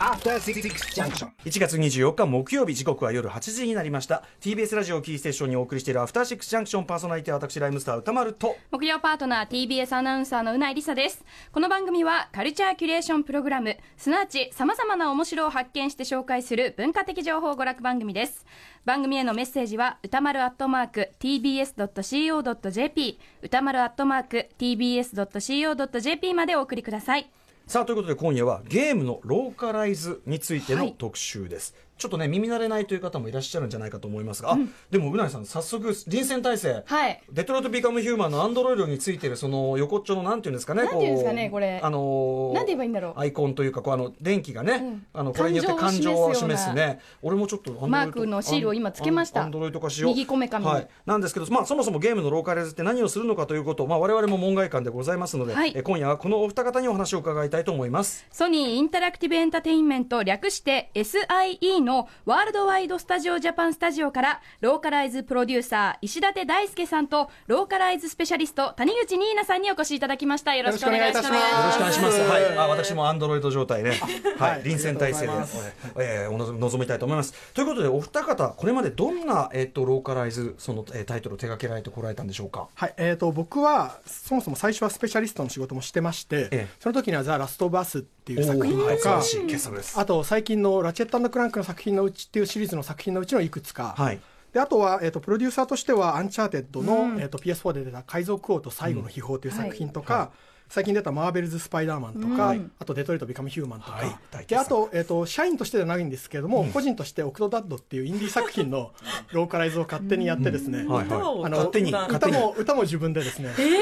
After Six Junction. 1月24日木曜日時刻は夜8時になりました。TBS ラジオキーステーションにお送りしているアフターシックスジャンクションパーソナリティは私ライムスター歌丸と。木曜パートナー TBS アナウンサーのうないりさです。この番組はカルチャーキュレーションプログラムすなわち様々な面白を発見して紹介する文化的情報娯楽番組です。番組へのメッセージは歌丸アットマーク TBS.CO.JP 歌丸アットマーク TBS.CO.JP までお送りくださいさあということで今夜はゲームのローカライズについてはい。の特集です、ちょっとね耳慣れないという方もいらっしゃるんじゃないかと思いますが、あでもうないさん早速臨戦態勢、はい。デトロイト・ビカム・ヒューマンのアンドロイドについてるその横っちょのなんていうんですかねなんていうんですかねこれ。あのーなんて言えばいいんだろう。アイコンというかこうあの電気がね、ん。あのこれによって感感情を示示すね俺もちょっとマークのシールを今つけました。アンドロイド化しよう。右こめかはい、なんですけど、まあ、そもそもゲームのローカライズって何をするのかということを、まあ、我々も門外漢でございますので、はい。え今夜はこのお二方にお話を伺いたいと思います。ソニーインタラクティブエンタテインメント略して SIE のワールドワイドスタジオジャパンスタジオからローカライズプロデューサー石立大輔さんとローカライズスペシャリスト谷口ニーナさんにお越しいただきました。よろしくお願いします。よろしくお願いします。はいはい、あ私もアンドロイド状態で、はい、臨戦態勢で。えー、おの望みたいと思います。ということで、お二方、これまでどんな、えっ、と、ローカライズ、その、えータイトルを手掛けられてこられたんでしょうか？はい。えー、と僕はそもそも最初はスペシャリストの仕事もしてまして、ええ。その時には「 The Last of Us」っていう作品とか。あと最近の「ラチェットクランク」の作品のうちっていうシリーズの作品のうちのいくつか、はい。であとは、えー、とプロデューサーとしては「アンチャーテッドの」えー、と PS4 で出た「海賊王と最後の秘宝」という作品とか、最近出た「マーベルズ・スパイダーマン」とか、あと「デトロイト・ビカム・ヒューマン」とか、はいであと,、えー、と社員としてではないんですけれども、個人として「オクトダッド」っていうインディー作品の ローカライズを勝手にやってですね、はいはい。あの勝手に、歌。も歌も自分でですね、勝手に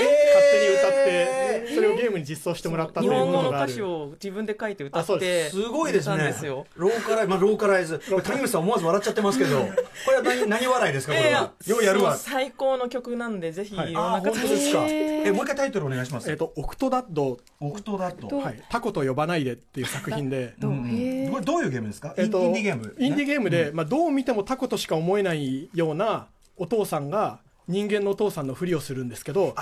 歌ってそれをゲームに実装してもらったという日本語のものがある歌詞を自分で書いて歌ってですすごいですね歌ったんですよ。ローカライズ、まあ、ローカライズ。谷口さん思わず笑っちゃってますけど、これは何、何笑いですか、これは？ようやるわ。最高の曲なんでぜひいろんですか？え、もう一回タイトルお願いします。えっとオクトダッド、オクトダッド。はい、タコと呼ばないでっていう作品で。これどういうゲームですか、えっとインディーゲーム。インディーーゲームで、まあ、どう見てもタコとしか思えないようなお父さんが人間のお父さんのふりをするんですけど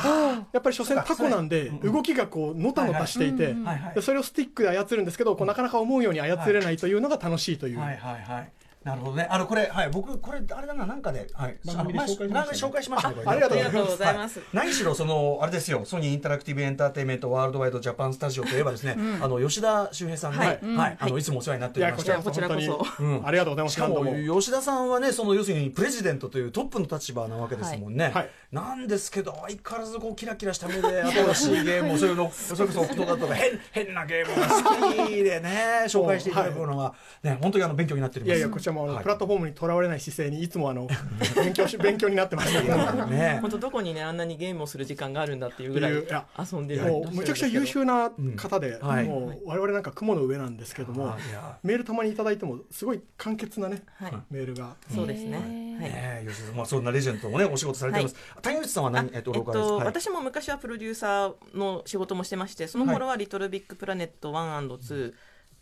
やっぱり所詮タコなんで動きがこうのたのたしていてそれをスティックで操るんですけどこうなかなか思うように操れないというのが楽しいという。はいはいはい。なるほどね。あの、これ、はい、僕、これ、あれだな、なんかで、はい。番組であの紹介しましたね。前紹介しましたね、これね。あありがとうございます。は何しろ、その、あれですよ、ソニーインタラクティブエンターテインメントワールドワイドジャパンスタジオといえばですね、あの、吉田修平さんね、はい。はい、あの、いつもお世話になっていおりまして。やこちらこそこちらこそ。本当に、うん。ありがとうございます。しかも吉田さんはねその要するにプレジデントというトップの立場なわけですもんね、はいなんですけど相変わらずこうキラキラした目で新しいゲームをそれのそれこそオクトだとか変変なゲームが好きでね紹介していただくのが、ね本当にあの勉強になっておりますいやいやこちらもあの、はい。プラットフォームにとらわれない姿勢にいつもあの 勉強し勉強になってました ね。本当どこにねあんなにゲームをする時間があるんだっていうぐらいいや。遊んでるもうむちゃくちゃ優秀な方で、うん。はい。もう我々なんか雲の上なんですけどもあい。や。メールたまにいただいてもすごい簡潔なね、はい。メールが。そうですね。はい。ねまあそんなレジェンドもねお仕事されています、谷口さんは何えっとえっ私も昔はプロデューサーの仕事もしてましてその頃は「リトルビッグプラネット 1&2」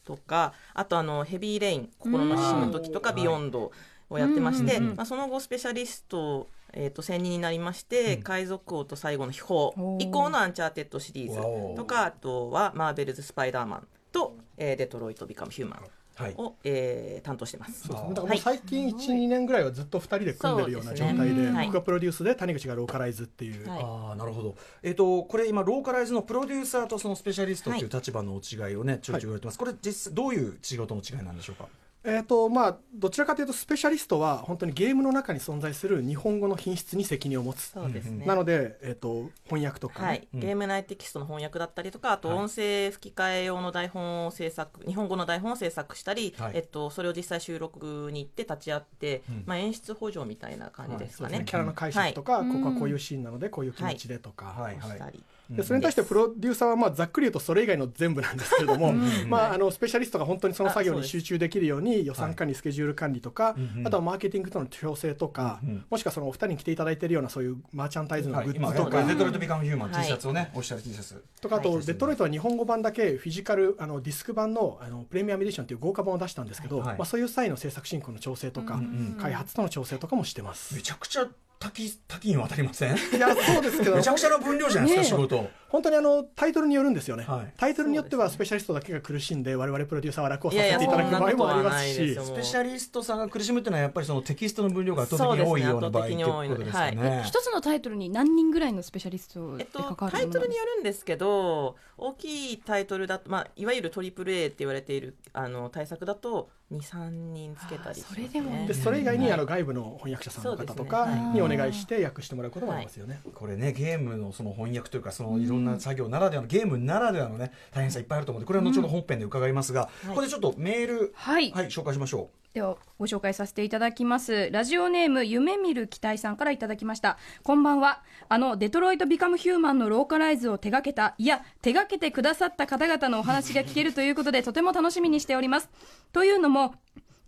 とかあとあの「ヘビーレイン心の死ぬ時」とか「うん。ビヨンド」をやってまして、うんうんまあ、その後スペシャリストえー、と専任になりまして、海賊王と最後の秘宝以降のアンチャーテッドシリーズとかあとはマーベルズ・スパイダーマンと、えーデトロイト・ビカム・ヒューマはい。えー担当してます。そうですね。だからもう最近12、年ぐらいはずっと2人で組んでるような状態で僕がプロデュースで谷口がローカライズっていう、はい。ああなるほど、えっとこれ今ローカライズのプロデューサーとそのスペシャリストという立場の違いをね、ちょいちょい。言われてます、これ実際どういう仕事の違いなんでしょうか？えーとまあ、どちらかというとスペシャリストは本当にゲームの中に存在する日本語の品質に責任を持つ、そうですね。なので、えー、と翻訳とかね、はい、ゲーム内テキストの翻訳だったりとかあとはい。音声吹き替え用の台本を制作日本語の台本を制作したり、はい。えっと、それを実際収録に行って立ち会って、うん。まあ、演出補助みたいな感じですかね。キャラの解釈とか、はい。ここはこういうシーンなのでこういう気持ちでとか、はい。はい。したりでそれに対してプロデューサーはまあざっくり言うとそれ以外の全部なんですけれども、まあ、あのスペシャリストが本当にその作業に集中できるように予算管理、スケジュール管理とか、うんあとはマーケティングとの調整とか、うん。もしくはそのお二人に来ていただいているようなそういうマーチャンタイズのグッズとか、今デトロイト・ビカム・ヒューマンはい。T シャツをね、おっしゃる T シャツ。とかあと、はいデトロイトは日本語版だけフィジカルあのディスク版のあのプレミアムエディションという豪華版を出したんですけど、はい。まあ、そういう際の制作進行の調整とか、開発との調整とかもしてます。めちゃくちゃ多岐多岐にわたりません？いやそうですけど。めちゃくちゃな分量じゃないですか、ねえ。仕事。本当にあのタイトルによるんですよね、はい。タイトルによってはスペシャリストだけが苦しんで我々プロデューサーは楽をさせていただく場合もありますし。スペシャリストさんが苦しむっていうのはやっぱりそのテキストの分量が圧倒的に多いような場合っていうことですかそうですね。ね。一つのタイトルに何人ぐらいのスペシャリストでえっと、関わるタイトルによるるんですけど大きいタイトルだと、まあ、いわゆるトリプル A って言われているあの対策だと23人つけたりします、ね、それでもでそれ以外にはいあの外部の翻訳者さんの方とかにお願いして訳してもらうこともありますよね。これねゲームのその翻訳というかそのいろんな作業ならではのゲームならではのね大変さいっぱいあると思うのでこれは後ほど本編で伺いますが、ここでちょっとメールはい。はい紹介しましょではご紹介させていただきます。ラジオネーム夢見る期待さんからいただきました。こんばんは。あのデトロイト・ビカム・ヒューマンのローカライズを手掛けたいや手掛けてくださった方々のお話が聞けるということでとても楽しみにしております。というのも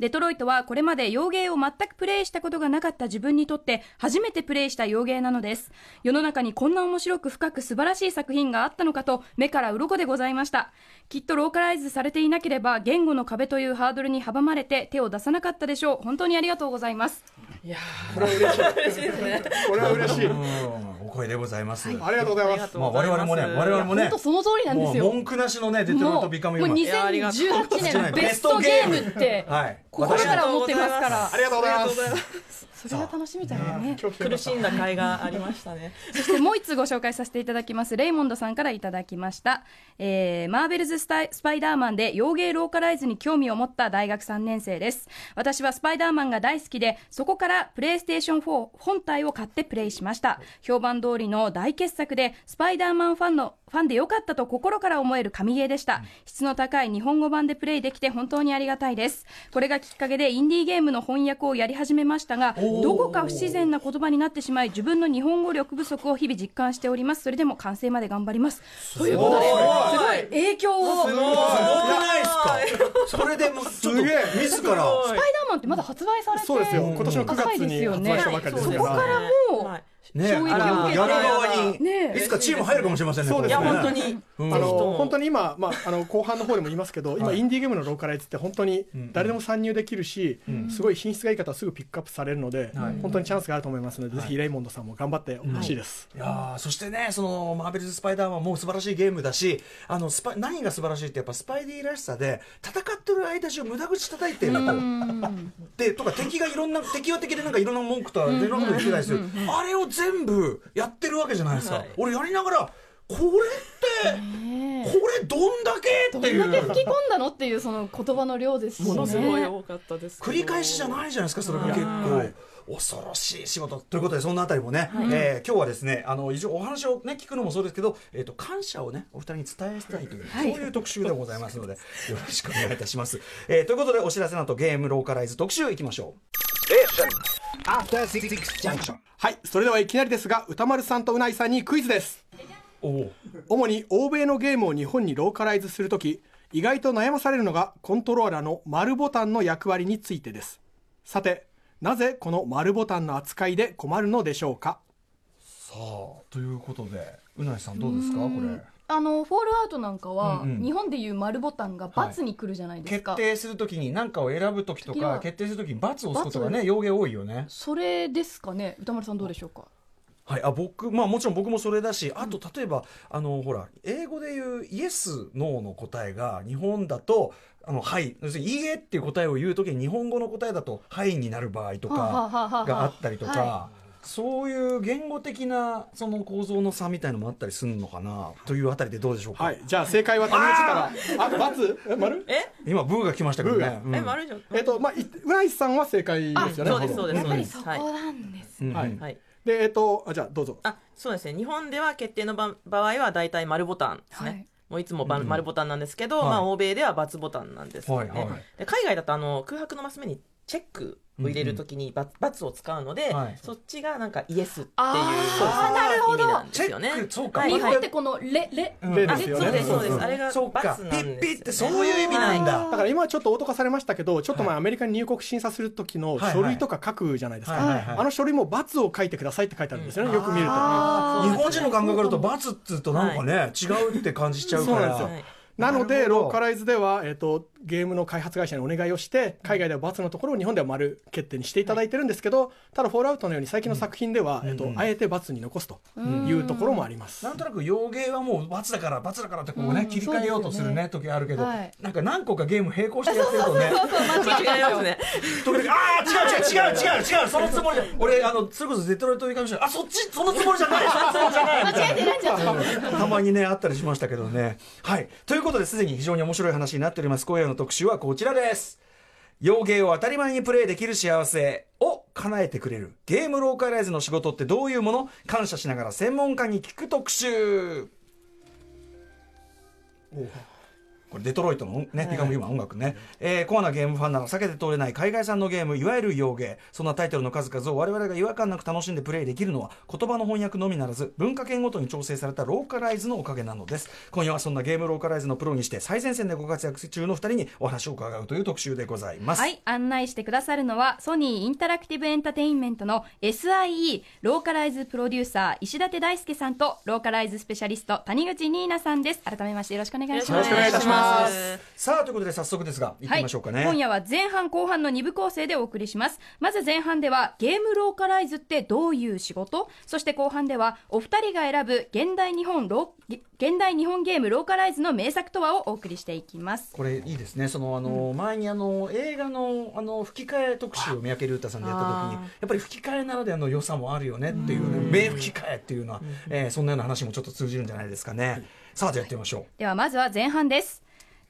デトロイトはこれまで洋芸を全くプレイしたことがなかった自分にとって初めてプレイした洋芸なのです。世の中にこんな面白く深く素晴らしい作品があったのかと目から鱗でございました。きっとローカライズされていなければ言語の壁というハードルに阻まれて手を出さなかったでしょう。本当にありがとうございます。いやこれは嬉しい。嬉しいですね。これは嬉しい。う、うん、お声でございます、ありがとうございます。まあ我々もね我々もね本当その通りなんですよ。文句なしのねデトロイト・ビカム・ヒューマンもういやありがとう2018年ベストゲームって。はい心から思ってますからありがとうございますそれが楽しみだよね苦しんだ甲斐がありましたねそしてもう一つご紹介させていただきます。レイモンドさんからいただきました。えー、マーベルズスタイスパイダーマンで洋芸ローカライズに興味を持った大学3年生です。私はスパイダーマンが大好きで、そこからプレイステーション4本体を買ってプレイしました。評判通りの大傑作で、スパイダーマンファンのファンでよかったと心から思える神ゲーでした。質の高い日本語版でプレイできて本当にありがたいです。これがきっかけでインディーゲームの翻訳をやり始めましたが、どこか不自然な言葉になってしまい、自分の日本語力不足を日々実感しております。それでも完成まで頑張ります。ということで、すごい影響を。スすごくないですか？それでもうちょっとすげえ自らすごいパイダーマンってまだ発売されてそうですよ。今年の9浅い月にですよね発売したばかりですか。そこかららもうはいね衝撃を受けてやる側に、ね。えいつかチーム入るかもしれませんねそうですね。いや本当に、うん。あの本当に今、まあ、あの後半の方でも言いますけど、今、はい。インディーゲームのローカライズって本当に誰でも参入できるし、すごい品質がいい方はすぐピックアップされるので、はい。本当にチャンスがあると思いますので、ぜひレイモンドさんも頑張ってほしいです。いやーそしてねそのマーベルズ・スパイダーマンも素晴らしいゲームだしあのスパ何が素晴らしいってやっぱスパイディらしさで戦ってる間中無駄口叩いてる。とでとか敵がいろんな敵は敵でなんかいろんな文句とかいろんなこと言ってたりするあれを全部やってるわけじゃないですか、はい俺やりながらこれってこれどんだけっていどんだけう吹き込んだのっていうその言葉の量ですしね。ものすごい多かったですけど。繰り返しじゃないじゃないですかそれが結構。はい恐ろしい仕事。ということでそんなあたりもね、えー今日はですねあの一応お話をね聞くのもそうですけど、えー、と感謝をねお二人に伝えたいという、はい。そういう特集でございますのでよろしくお願いいたします、えーということでお知らせの後ゲームローカライズ特集いきましょ Junction. はい、それではいきなりですが、歌丸さんとうないさんにクイズです。うおお。主に欧米のゲームを日本にローカライズするとき、意外と悩まされるのがコントローラーの丸ボタンの役割についてです。さて、なぜこの丸ボタンの扱いで困るのでしょうか？さあということでうなぎさんどうですか？これあのフォールアウトなんかは、うんうん。日本でいう丸ボタンが×に来るじゃないですか、決定するときに何かを選ぶときと時は。か決定するときに×を押すことが×ね？要言多いよね。それですかね？歌丸さんどうでしょうか？はい、あ僕まあもちろん僕もそれだしあと例えばあのほら英語で言うイエスノーの答えが日本だとあのはい。要するにいいえっていう答えを言う時に日本語の答えだとはいになる場合とはあはあはあは。あかがあったりとか、はそういう言語的なその構造の差みたいのもあったりするのかなというあたりでどうでしょうか、はい、じゃあ正解は谷口から。あ、バツえ丸？え？今ブーが来ましたけどね、うん。え丸？いじゃん。えっと、まあ、いうないさんは正解ですよね。そうですそうです。そうですやっぱりそこなんです、うんはい。はい。で、えっと、あ、じゃあどうぞ。あそうですね。日本では決定の場場合は大体丸ボタンですね、はい。もういつもば丸ボタンなんですけど、はい。まあ、欧米では×ボタンなんですよね、はいはい。で海外だとあの空白のマス目にチェックを入れるときにバツを使うので、はい。そっちがなんかイエスっていうあーなるほど意味なんですよね。チェックそうか。はい日本ってこのレレうん。例ですよね。そうですそうです、うんあれがバツなんですよ、ね、ピッピッってそういう意味なんだ。はい。だから今はちょっとオート化されましたけど、ちょっと前アメリカに入国審査する時の書類とか書くじゃないですか。はいはいはい。あの書類も×を書いてくださいって書いてあるんですよね、よく見ると。日本人の感覚だと×っつうとなんかね、違うって感じしちゃうから。なので、ローカライズでは、えっ、と、ゲームの開発会社にお願いをして海外では×のところを日本では丸決定にしていただいてるんですけど、ただ「フォールアウト」のように最近の作品では、えっとあえて×に残すというところもあります。なんとなく洋芸はもう罰だから罰だからってこうね、切り替えようとするね時あるけど、はい。なんか何個かゲーム並行してやってるとね。間違いますね時々ああ違う違う違う違う違うそのつもりじゃ俺あのそれこそデトロイト・ビカムシあそっちそのつもりじゃないそのつもりじゃない。みたいなたまにねあったりしましたけどね。はい。ということですでに非常に面白い話になっております。今夜のの特集はこちらです。洋芸を当たり前にプレイできる幸せを叶えてくれるゲームローカライズの仕事ってどういうもの？感謝しながら専門家に聞く特集。これデトロイトのね、ピカム今音楽ね、えーコアなゲームファンなら避けて通れない海外産のゲーム、いわゆる洋芸、そんなタイトルの数々を我々が違和感なく楽しんでプレイできるのは、言葉の翻訳のみならず、文化圏ごとに調整されたローカライズのおかげなのです。今夜はそんなゲームローカライズのプロにして、最前線でご活躍中の二人にお話を伺うという特集でございます。はい、案内してくださるのは、ソニーインタラクティブエンタテインメントの SIE ローカライズプロデューサー石立大輔さんと、ローカライズスペシャリスト谷口ニーナさんです。改めましてよろしくお願いします。ます。さあ、ということで早速ですが、行ってみましょうかね。はい、今夜は前半後半の2部構成でお送りします。まず前半ではゲームローカライズってどういう仕事？そして後半ではお二人が選ぶ現代日本ロー現代日本ゲームローカライズの名作とはをお送りしていきます。これいいですね。そのあの、前にあの映画のあの吹き替え特集を三宅龍太さんでやった時にやっぱり吹き替えならではの良さもあるよねっていうね名吹き替えっていうのは、えーそんなような話もちょっと通じるんじゃないですかね、さあじゃあやってみましょう。ではまずは前半です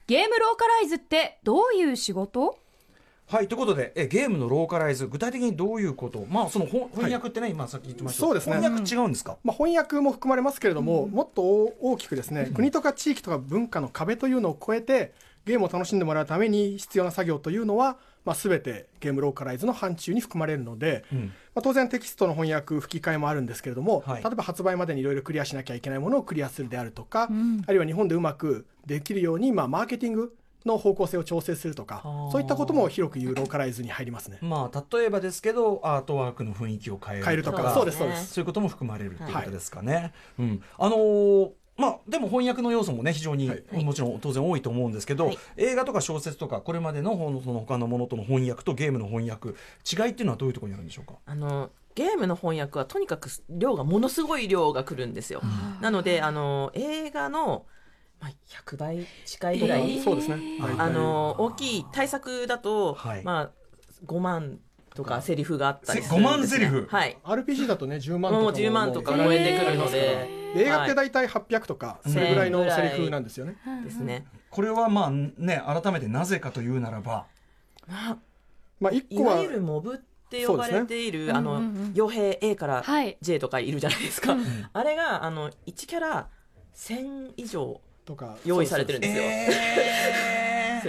ゲームローカライズってどういう仕事？はいということでえゲームのローカライズ具体的にどういうこと？まあその翻翻訳ってね、今さっき言ってました。そうですね。翻訳違うんですか、まあ、翻訳も含まれますけれども、もっと大きくですね、国とか地域とか文化の壁というのを超えてゲームを楽しんでもらうために必要な作業というのは、まあ、全てゲームローカライズの範疇に含まれるので、んまあ、当然テキストの翻訳吹き替えもあるんですけれども、はい。例えば発売までにいろいろクリアしなきゃいけないものをクリアするであるとか、あるいは日本でうまくできるように、まあ、マーケティングの方向性を調整するとかーそういったことも広く言うローカライズに入りますね。まあ例えばですけどアートワークの雰囲気を変える変えるとかそうですそうです。そういうことも含まれるということですかね。うん、あのーまあ、でも翻訳の要素もね非常に、はい。もちろん当然多いと思うんですけど、はい。映画とか小説とかこれまでのほんその他のものとの翻訳とゲームの翻訳違いっていうのはどういうところにあるんでしょうか？あのゲームの翻訳はとにかく量がものすごい量が来るんですよ。なのであの映画の、まあ、100倍近いぐらい、そうですね、あの大きい大作だと、はい。まあ、5万とかセリフがあったりすせ5るんです、ね、万セリフ？はい。RPG だとね10万とかもう10万とか超えてくるので、映画っては大体800とかそれぐらいのセリフなんですよね。いですね。これはまあね改めてなぜかというならばまあまあ一個はいわゆるモブって呼ばれている、あの傭兵 A からはい J とかいるじゃないですか、あれがあの1キャラ1000以上とか用意されてるんですよ。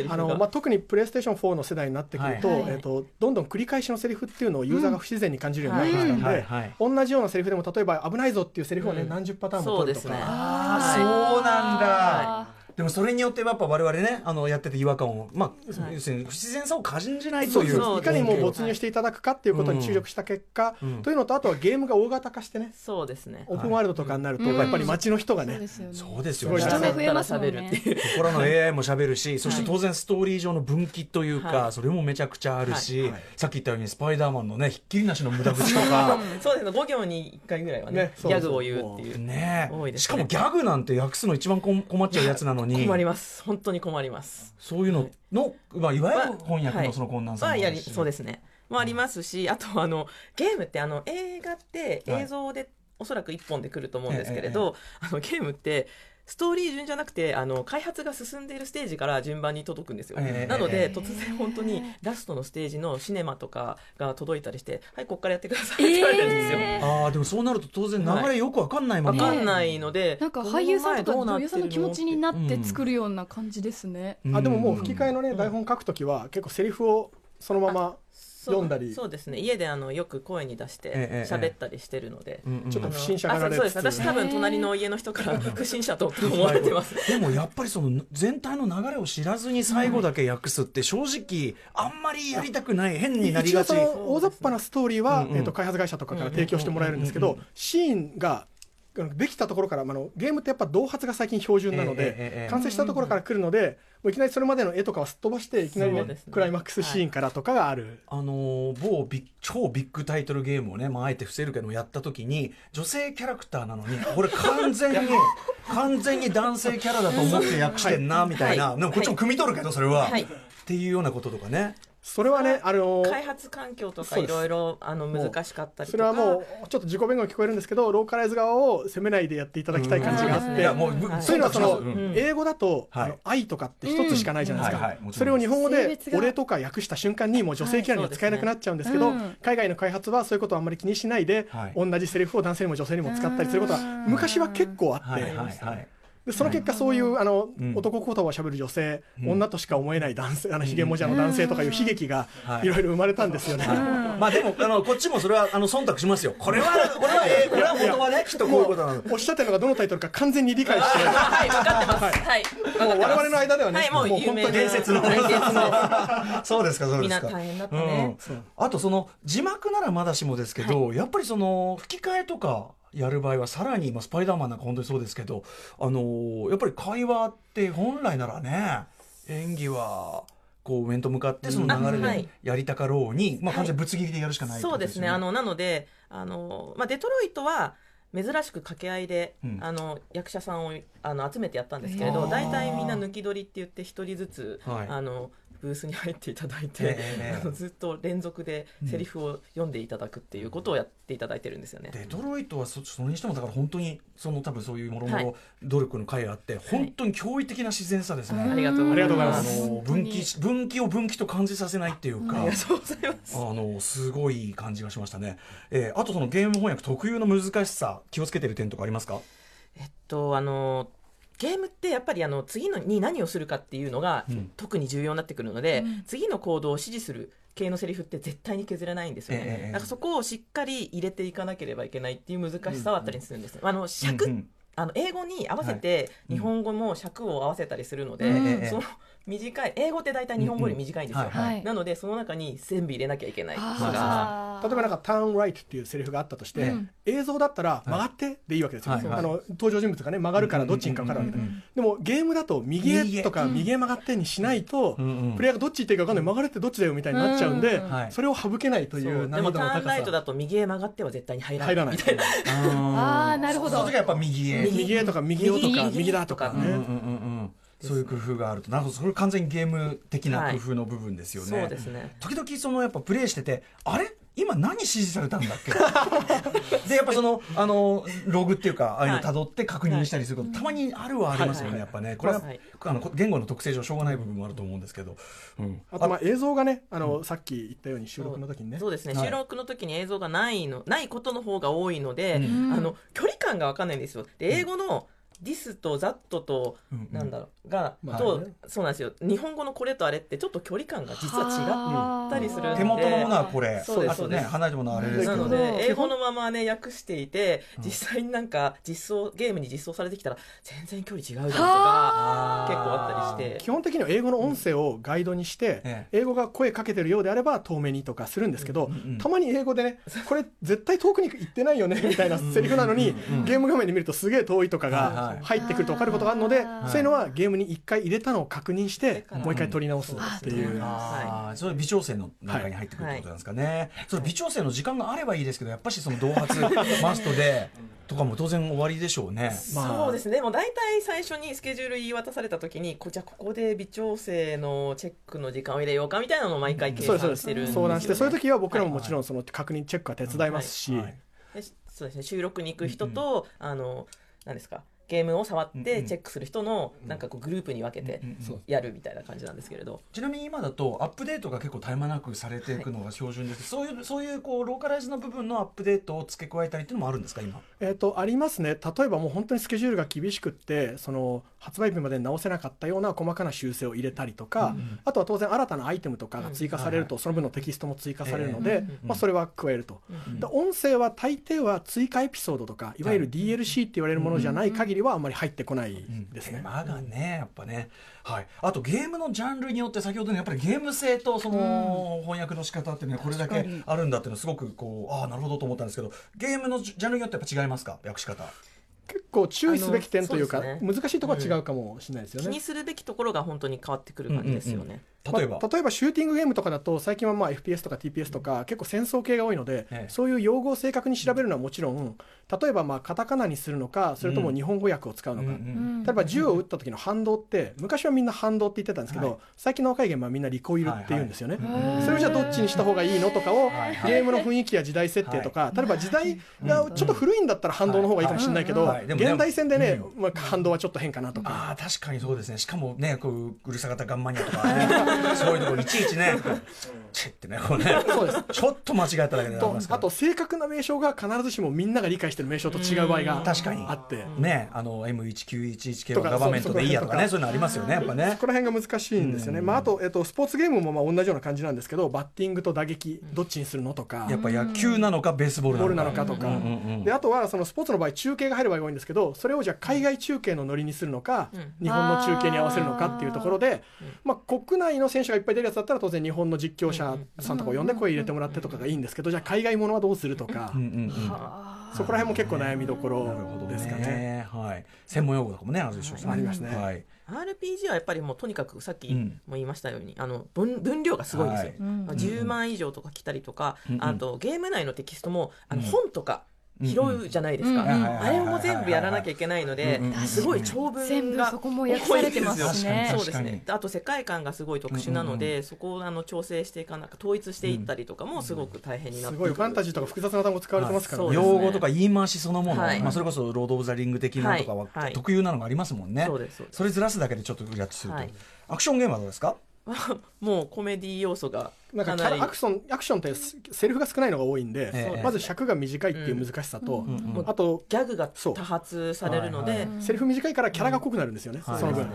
あのまあ、特にプレイステーション4の世代になってくると,、はいえっとどんどん繰り返しのセリフっていうのをユーザーが不自然に感じるようになってきたんで、はいはい同じようなセリフでも例えば危ないぞっていうセリフをね、うん。何十パターンも取るとそうですね。か、そうなんだ、はでもそれによってやっぱ我々ねあのやってて違和感をまあ、要するに不自然さを感じないというそういかにも没入していただくかっていうことに注力した結果、うん。というのとあとはゲームが大型化してねそうですね。オープンワールドとかになると、うんやっぱり街の人がね、そうですよね。そうですよすごいね。人目増えますもん喋るってね。いう心の AI も喋るし、そして当然ストーリー上の分岐というか、はい。それもめちゃくちゃあるし、はい。はいさっき言ったようにスパイダーマンのねひっきりなしの無駄口とか。そうですね。5行に1回ぐらいはねね。そうギャグを言うっていう。ね。多いですね。しかもギャグなんて訳すの一番困っちゃうやつなのに。困ります。本当に困ります。そういうのの、まあ、いわゆる翻訳はい。のその困難さもあるし、そうですね。もありますしあとあのゲームってあの映画ってはい。映像でおそらく1本で来ると思うんですけれど、あのゲームってストーリー順じゃなくてあの開発が進んでいるステージから順番に届くんですよ、ええなので、ええ突然本当にラストのステージのシネマとかが届いたりしてはいここからやってくださいって言われるんですよ、えああでもそうなると当然流れよくわかんないもんわかんないので、なんか俳優さんとか女優さんの気持ちになって作るるような感じですね。あでももう吹き替えのね、台本書くときは結構セリフをそのまま読んだり。そうですね。家であのよく声に出してええ喋ったりしてるので、ちょっと不審者がられつつあそう。そうです。私多分隣の家の人から不審者と思われてます。でもやっぱりその全体の流れを知らずに最後だけ訳すって正直あんまりやりたくない変になりがち。一応その大雑把なストーリーは、うんうん。えー、と開発会社とかから提供してもらえるんですけど、シーンができたところから、まああのゲームってやっぱ動発が最近標準なので完成したところから来るのでもういきなりそれまでの絵とかをすっ飛ばしていきなりクライマックスシーンからとかがある、あのー某ビッ超ビッグタイトルゲームをね、まあ、あえて伏せるけどもやった時に女性キャラクターなのにこれ完全に 完全に男性キャラだと思って訳してんなみたいな、はい。でもこっちも汲み取るけどそれは、はい。っていうようなこととかねそれはねあの開発環境とかいろいろあの難しかったりとか。それはもうちょっと自己弁護に聞こえるんですけどローカライズ側を責めないでやっていただきたい感じがあって、もうはい。そういうのはその、うん英語だと、はい。あの愛とかって一つしかないじゃないですか、それを日本語で俺とか訳した瞬間にもう女性キャラには使えなくなっちゃうんですけど、海外の開発はそういうことをあんまり気にしないで、はい。同じセリフを男性にも女性にも使ったりすることは昔は結構あって、でその結果そういうあの、うん。男言葉を喋る女性、うん。女としか思えない男性あのひげもじゃの男性とかいう悲劇がはい。いろいろ生まれたんですよね。まあでもあのこっちもそれはあの忖度しますよ。これは これはえーこれは元はね。きっとこういうことなの。おっしゃってるのがどのタイトルか完全に理解して。はい。分かってます。はい。分かってます。我々の間ではねはい。もう有名な伝説の。伝説の。そうですかそうですか。みんな大変だったね。うん。あとその字幕ならまだしもですけど、やっぱりその吹き替えとかやる場合はさらに、まあ、スパイダーマンなんか本当にそうですけど、あのーやっぱり会話って本来ならね演技はこう面と向かってその流れでやりたかろうに、まあ、完全にぶつ切りでやるしかないってそうですね。あのなのであの、まあ、デトロイトは珍しく掛け合いで、うん。あの役者さんをあの集めてやったんですけれど大体みんな抜き取りって言って一人ずつ、はい。あのブースに入っていただいて、ええあのずっと連続でセリフを読んでいただくっていうことをやっていただいてるんですよね。デトロイトはそそれにしてもだから本当にその多分そういうもろもはい。ろ努力の会があって、本当に驚異的な自然さですね、ありがとうございあます。の分岐し分岐を分岐と感じさせないっていうか、ありがとうございます。あのすごい感じがしましたね、えーあとそのゲーム翻訳特有の難しさ気をつけてる点とかありますか？えっとあのゲームってやっぱりあの次のに何をするかっていうのが、うん。特に重要になってくるので、次の行動を指示する系のセリフって絶対に削れないんですよね、ええだからそこをしっかり入れていかなければいけないっていう難しさはあったりするんです、あの尺、うんうん。あの英語に合わせてうん日本語も尺を合わせたりするので、ええその短い英語って大体日本語より短いんですよ、うんうん。はいはい。なのでその中に全部入れなきゃいけない例えばなんか「ターンライト」っていうセリフがあったとして、うん。映像だったら「曲がって」でいいわけですよ、はいはい。あの登場人物がね曲がるからどっちにか分かるわけで、うんうんうん。でもゲームだと右へとか右へ曲がってにしないと、うんうん。プレイヤーがどっち行っていいか分かんない。曲がるってどっちだよみたいになっちゃうんで、それを省けないといそう。う難易でもタ度の高さ。ーンライトだと右へ曲がっては絶対に入らない。入らない。みたいなあーなるほど。その時はやっぱ右へ。右。へとか右よとか右右だとかね、うんうんうんうんそういう工夫があると。なるほど。それ完全にゲーム的な工夫の部分ですよね、そうですね。時々そのやっぱプレイしててあれ？今何指示されたんだっけ？でやっぱそのあのログっていうかああいうの辿って確認したりすること、たまにあるはありますよね、はい。やっぱね。これは、はい。あの言語の特性上しょうがない部分もあると思うんですけど、うん、あとまあ映像がねあの、さっき言ったように収録の時にね。そう。ですね、はい。収録の時に映像がないのないことの方が多いので、うん。あの距離感が分かんないんですよ。で英語のディスとザットと、うんなんだろうが、まあとね。そうなんですよ。日本語のこれとあれってちょっと距離感が実は違ったりするんで。手元のものはこれ。そうですあとね離れたものはあれですけど。なので英語のままね訳していて実際になんか実装ゲームに実装されてきたら全然距離違うじゃんとか結構あったりして。基本的には英語の音声をガイドにして、え英語が声かけてるようであれば遠目にとかするんですけど、うんうんたまに英語でねこれ絶対遠くに行ってないよねみたいなセリフなのに、ゲーム画面で見るとすげえ遠いとかはいが入ってくると分かることがあるので、はいそういうのはゲームに一回入れたのを確認して、うんもう一回取り直すっていう。あーそれ微調整の中に入ってくるってことなんですかね、その微調整の時間があればいいですけどやっぱしその同発マストでとかも当然終わりでしょうね。まあ。そうですね、もう大体最初にスケジュール言い渡されたときに、こじゃあここで微調整のチェックの時間を入れようかみたいなのを毎回計算してるんですよ、ね、相談してそういう時は僕らももちろんその確認チェックは手伝いますし、はい。でそうですね。収録に行く人と、あの何ですかゲームを触ってチェックする人のなんかこうグループに分けてやるみたいな感じなんですけれど、ちなみに今だとアップデートが結構絶え間なくされていくのが標準です、そういうそういうこうローカライズの部分のアップデートを付け加えたりっていうのもあるんですか今？えー、とありますね。例えばもう本当にスケジュールが厳しくってその発売日までに直せなかったような細かな修正を入れたりとか、あとは当然新たなアイテムとかが追加されると、その分のテキストも追加されるので、まあ、それは加えると、で音声は大抵は追加エピソードとかいわゆる DLC って言われるものじゃない限りはあんまり入ってこないですね。手間がねやっぱね。はい。あとゲームのジャンルによって先ほどのやっぱりゲーム性とその翻訳の仕方っていうのはこれだけあるんだっていうのはすごくこうああなるほどと思ったんですけどゲームのジャンルによってやっぱ違いますか？訳し方。構注意すべき点というかね。難しいところは違うかもしれないですよね。気に。するべきところが本当に変わってくる感じですよね。例えば、まあ例えばシューティングゲームとかだと最近はまあ FPS とか TPS とか結構戦争系が多いので、ええ。そういう用語を正確に調べるのはもちろん例えばまあカタカナにするのかそれとも日本語訳を使うのか、うん例えば銃を撃った時の反動って昔はみんな反動って言ってたんですけど、はい。最近の若いゲームはみんなリコイルって言うんですよね、はいそれをじゃあどっちにした方がいいのとかをはいはい。ゲームの雰囲気や時代設定とか、例えば時代がちょっと古いんだったら反動の方がいいかもしれないけど、はい。はいでもね現代戦でね、うまあ、反動はちょっと変かなとか。ああ確かにそうですね。しかもねこううるさ型ガンマニアとかね そういうところいちいちね。チェってねこうね。そうです。ちょっと間違えただけでなりあと正確な名称が必ずしもみんなが理解してる名称と違う場合が確かに。あって、ねあの M1911 系はガバメントでいいやとかねそそういうのありますよねやっぱね。そこら辺が難しいんですよね、まあ、あと、えっと、スポーツゲームもまあ同じような感じなんですけどバッティングと打撃どっちにするのとか。やっぱ野球なのかベースボールボールなのかとか、であとはそのスポーツの場合中継が入る場合が多いんですけどそれをじゃあ海外中継のノリにするのか、うん。日本の中継に合わせるのかっていうところで、まあ、国内の選手がいっぱい出るやつだったら当然日本の実況者さんとかを呼んで声入れてもらってとかがいいんですけどじゃあ海外ものはどうするとか、うんうんうん。そこら辺も結構悩みどころですかね。ねはい。専門用語とかもねあるでしょうしね。ありますね。はい。RPG はやっぱりもうとにかくさっきうん。も言いましたように、あの分分量がすごいんですよ、はい。まあ、10万以上とか来たりとか、うんうん。あとゲーム内のテキストもあのうん。本とか拾うじゃないですか、うん。うん。あれも全部やらなきゃいけないのでうんうんすごい長文が全部そこも訳されてますしね。そうですね。あと世界観がすごい特殊なので、そこをあの調整していかなく統一していったりとかもすごく大変になってくる。すごいファンタジーとか複雑な単語使われてますからね。用語とか言い回しそのもの、はい。まあ、それこそロード・オブ・ザ・リング的なのとかは特有なのがありますもんね、そうですそうです。それずらすだけでちょっとイラッとすると、はい。アクションゲームはどうですか？もうコメディ要素がなんかアクションアクションってセリフが少ないのが多いんで、ええまず尺が短いっていう難しさと、うん。うん。あとギャグが多発されるので、はいはいセリフ短いからキャラが濃くなるん。ですよね、はいその分、はい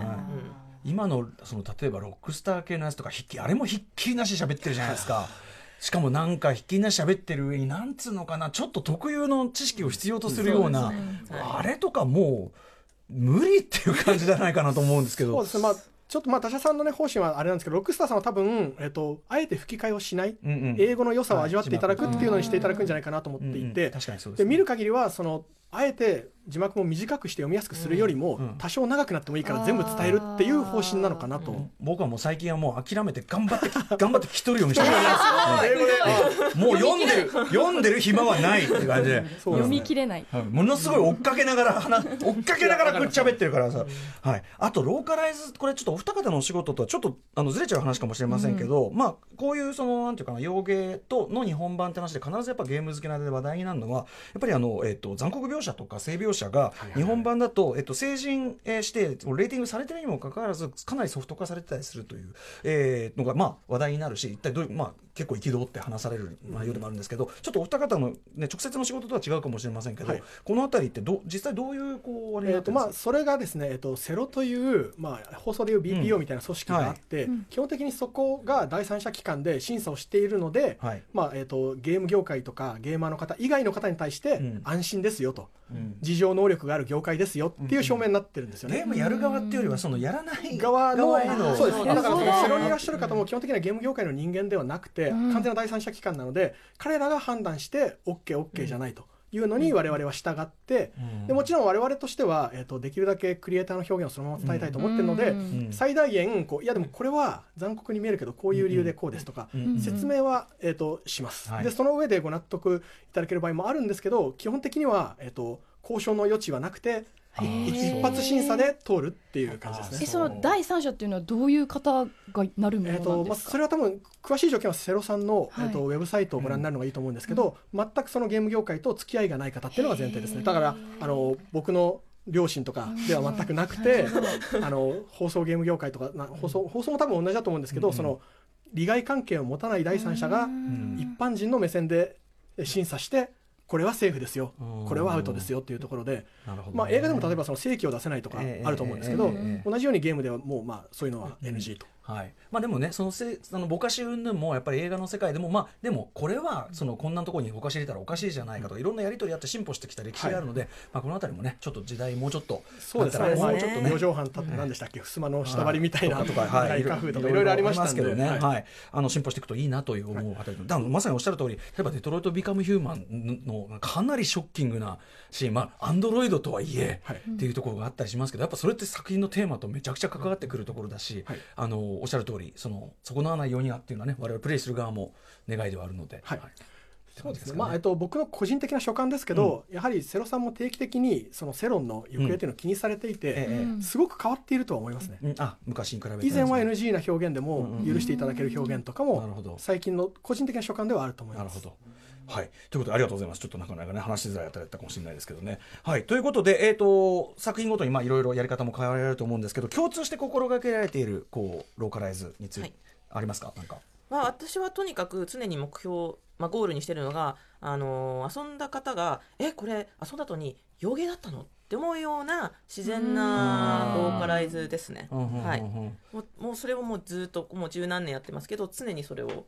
今のその例えばロックスター系のやつとかひっきあれもひっきりなし喋ってるじゃないですか。しかもなんかひっきりなし喋ってる上になんつうのかなちょっと特有の知識を必要とするような、あれとかもう無理っていう感じじゃないかなと思うんですけど。そうですね。まあちょっとまあ他社さんのね方針はあれなんですけどロックスターさんは多分、えっとあえて吹き替えをしない、うんうん。英語の良さを味わっていただくっていうのにしていただくんじゃないかなと思っていて、で見る限りはそのあえて字幕も短くして読みやすくするよりも、うん。多少長くなってもいいから全部伝えるっていう方針なのかなと。僕はもう最近はもう諦めて頑張って頑張って聞き取るようにしてます。英語でもう読んでる 読んでる暇はないって感じで。読み切れない。はい。ものすごい追っかけながら話 追っかけながらこっち喋ってるからさ、はい、あとローカライズこれちょっとお二方のお仕事とはちょっとあのずれちゃう話かもしれませんけど、まあこういうそのなんていうかな洋芸との日本版って話で必ずやっぱゲーム好きな間で話題になるのはやっぱりあの、えっと残酷描写とか性描写が日本版だと、えっと成人えー指定レーティングされてるにもかかわらずかなりソフト化されてたりするという、えーのがまあ話題になるし一体どういうまあ結構憤って話される内容でもあるんですけどちょっとお二方の、ね、直接の仕事とは違うかもしれませんけど、はい。この辺りってどう実際どういうこうあれにえー、とまあそれがですね、えー、とセロという、まあ、放送でいう BPO みたいな組織があって、基本的にそこが第三者機関で審査をしているので、はい。まあえー、とゲーム業界とかゲーマーの方以外の方に対してうん。安心ですよと、うん事情能力がある業界ですよっていう証明になってるんですよね。ゲームやる側っていうよりはそのやらない側のそうですだ。からそそうだのセロにいらっしゃる方も基本的にはゲーム業界の人間ではなくて、うん。完全な第三者機関なので彼らが判断して OKOK じゃないというのに我々は従って、うん。でもちろん我々としては、えー、とできるだけクリエイターの表現をそのまま伝えたいと思ってるので、最大限こういやでもこれは残酷に見えるけどこういう理由でこうですとか、うん。説明は、えー、とします、はい。でその上でご納得いただける場合もあるんですけど基本的には、えー、と交渉の余地はなくて一発審査で通るっていう感じですあね。え。その第三者っていうのはどういう方がなるものえーとまあ、それは多分詳しい条件はセロさんの、はい。えー、とウェブサイトをご覧になるのがいいと思うんですけど、全くそのゲーム業界と付き合いがない方っていうのが前提ですね。だからあの僕の両親とかでは全くなくてあの放送ゲーム業界とかな放送放送も多分同じだと思うんですけど、うんその利害関係を持たない第三者がん。一般人の目線で審査してこれはセーフですよ。うん。これはアウトですよっていうところで、まあ、映画でも例えばその正規を出せないとかええあると思うんですけど、同じようにゲームではもうまあそういうのは NG と。はいまあ、でもねそのせそのぼかし云々もやっぱり映画の世界でもまあでもこれはそのこんなところにぼかし入れたらおかしいじゃないかとかいろんなやり取りあって進歩してきた歴史があるので、まあ、この辺りもねちょっと時代もうちょっとそうですね。もうちょっとね。四畳半たって何でしたっけ？襖の下張りみたいなとか、はい、風とかいろいろありましたけどね、ははい。いあの進歩していくといいなという思うあたり、だまさにおっしゃる通り例えば「デトロイト・ビカム・ヒューマン」のかなりショッキングなシーンまあアンドロイドとはいえ、はい。っていうところがあったりしますけどやっぱそれって作品のテーマとめちゃくちゃ関わってくるところだし、はい。あのおっしゃる通りその損なわないようにはっていうのはね我々プレイする側も願いではあるので。はいそうですね。まあ、えまっと、僕の個人的な所感ですけど、やはりセロさんも定期的に、その世論の行方というのを気にされていて、ええうんすごく変わっているとは思いますね。うんあ昔に比べて以前はね NG な表現でも許していただける表現とかも最近の個人的な所感ではあると思います。なるほど。はい、ということでありがとうございます。ちょっとなかなかね話しづらいあたりだったかもしれないですけどね。はい、ということで、えー、と作品ごとにまあいろいろやり方も変えられると思うんですけど共通して心がけられているこうローカライズについて、はい。ありますか？なんか。まあ、私はとにかく常に目標、まあ、ゴールにしてるのが、あのー遊んだ方がえこれ遊んだ後に洋芸だったの？って思うような自然なローカライズですね、はい、もうもうそれをもうずっともう十何年やってますけど常にそれを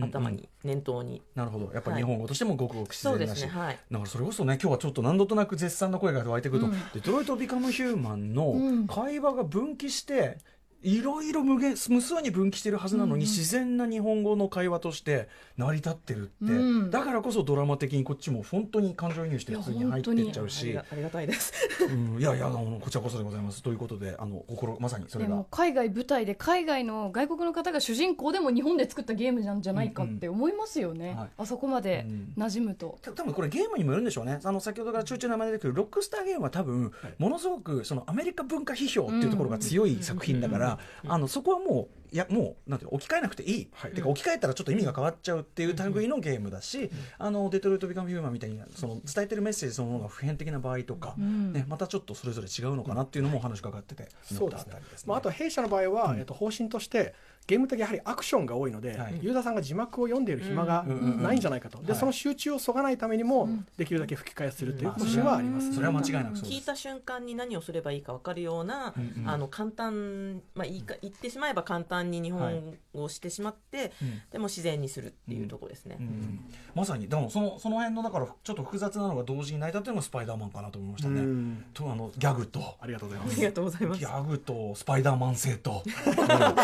頭に念頭に、なるほど。やっぱりはい。日本語としてもごくごく自然だし、だからそれこそね今日はちょっと何度となく絶賛の声が湧いてくると、デトロイト・ビカム・ヒューマンの会話が分岐していろいろ無限無数に分岐してるはずなのに、自然な日本語の会話として成り立ってるって、うん。だからこそドラマ的にこっちも本当に感情移入して普通に入っていっちゃうし。がありがたいです。うん、いやいやあのこちらこそでございます。ということであの心まさにそれが。海外舞台で海外の外国の方が主人公でも日本で作ったゲームなんじゃないかって思いますよね、はい。あそこまでうん。馴染むと、た多分これゲームにもよるんでしょうね。あの先ほどからちょいちょい名前出てくるロックスターゲームは多分ものすごくそのアメリカ文化批評っていうところが強い作品だからあのそこはもういやもうなんていうの置き換えなくていい、はい。てか置き換えたらちょっと意味が変わっちゃうっていう類のゲームだし、あのデトロイト・ビカム・ヒューマンみたいにその伝えてるメッセージそのものが普遍的な場合とか、ん。ね、またちょっとそれぞれ違うのかなっていうのもお話伺っててそうですね。思ったあたりですね。まあ、あと弊社の場合は、えっと、方針としてゲーム的やはりアクションが多いので、はい。ユーザーさんが字幕を読んでいる暇がうん。うん。うん。ないんじゃないかと、ではい。その集中をそがないためにも、できるだけ吹き替えするという方針はあります、それは間違いなくそうです。聞いた瞬間に何をすればいいか分かるような、うんうん。あの簡単、まあ、言いか言ってしまえば簡単に日本語をしてしまって、うん。でも自然にするっていうところですね。うん。まさにでもそのその辺のだからちょっと複雑なのが同時に成り立ってるのがスパイダーマンかなと思いましたね。うん。とあのギャグと。ありがとうございます。ありがとうございます。ギ。ャグとスパイダーマン性と、うん。いや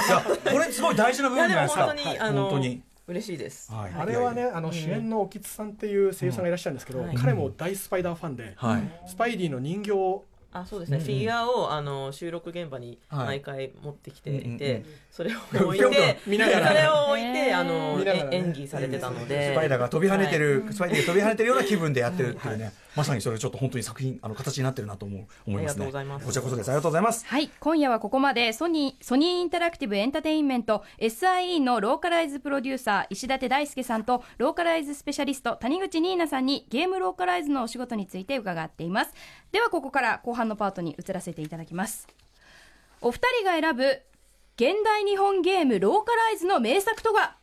これすごい大事な部分じゃないですか。本当に、あ本の当に。嬉しいです。はい。あれはねあの主演の沖津さんっていう声優さんがいらっしゃるんですけど、はい。彼も大スパイダーファンで、はい。スパイディの人形をあそうですね、うんうん。フィギュアをあの収録現場にはい。毎回持ってきていて、うんうんうん。それを置いぴょんぴょんそれを置いて、あのね。え演技されてたので。スパイダーが飛び跳ねてはい。る、スパイダーが飛び跳ねてるような気分でやってるっていうね、まさにそれちょっと本当に作品あの形になってるなと思う思いますね。ありがとうございますこちらこそです。ありがとうございます。はい今夜はここまでソニーソニーインタラクティブエンターテインメント SIE のローカライズプロデューサー石立大輔さんとローカライズスペシャリスト谷口ニーナさんにゲームローカライズのお仕事について伺っていますではここから後半のパートに移らせていただきますお二人が選ぶ現代日本ゲームローカライズの名作とは？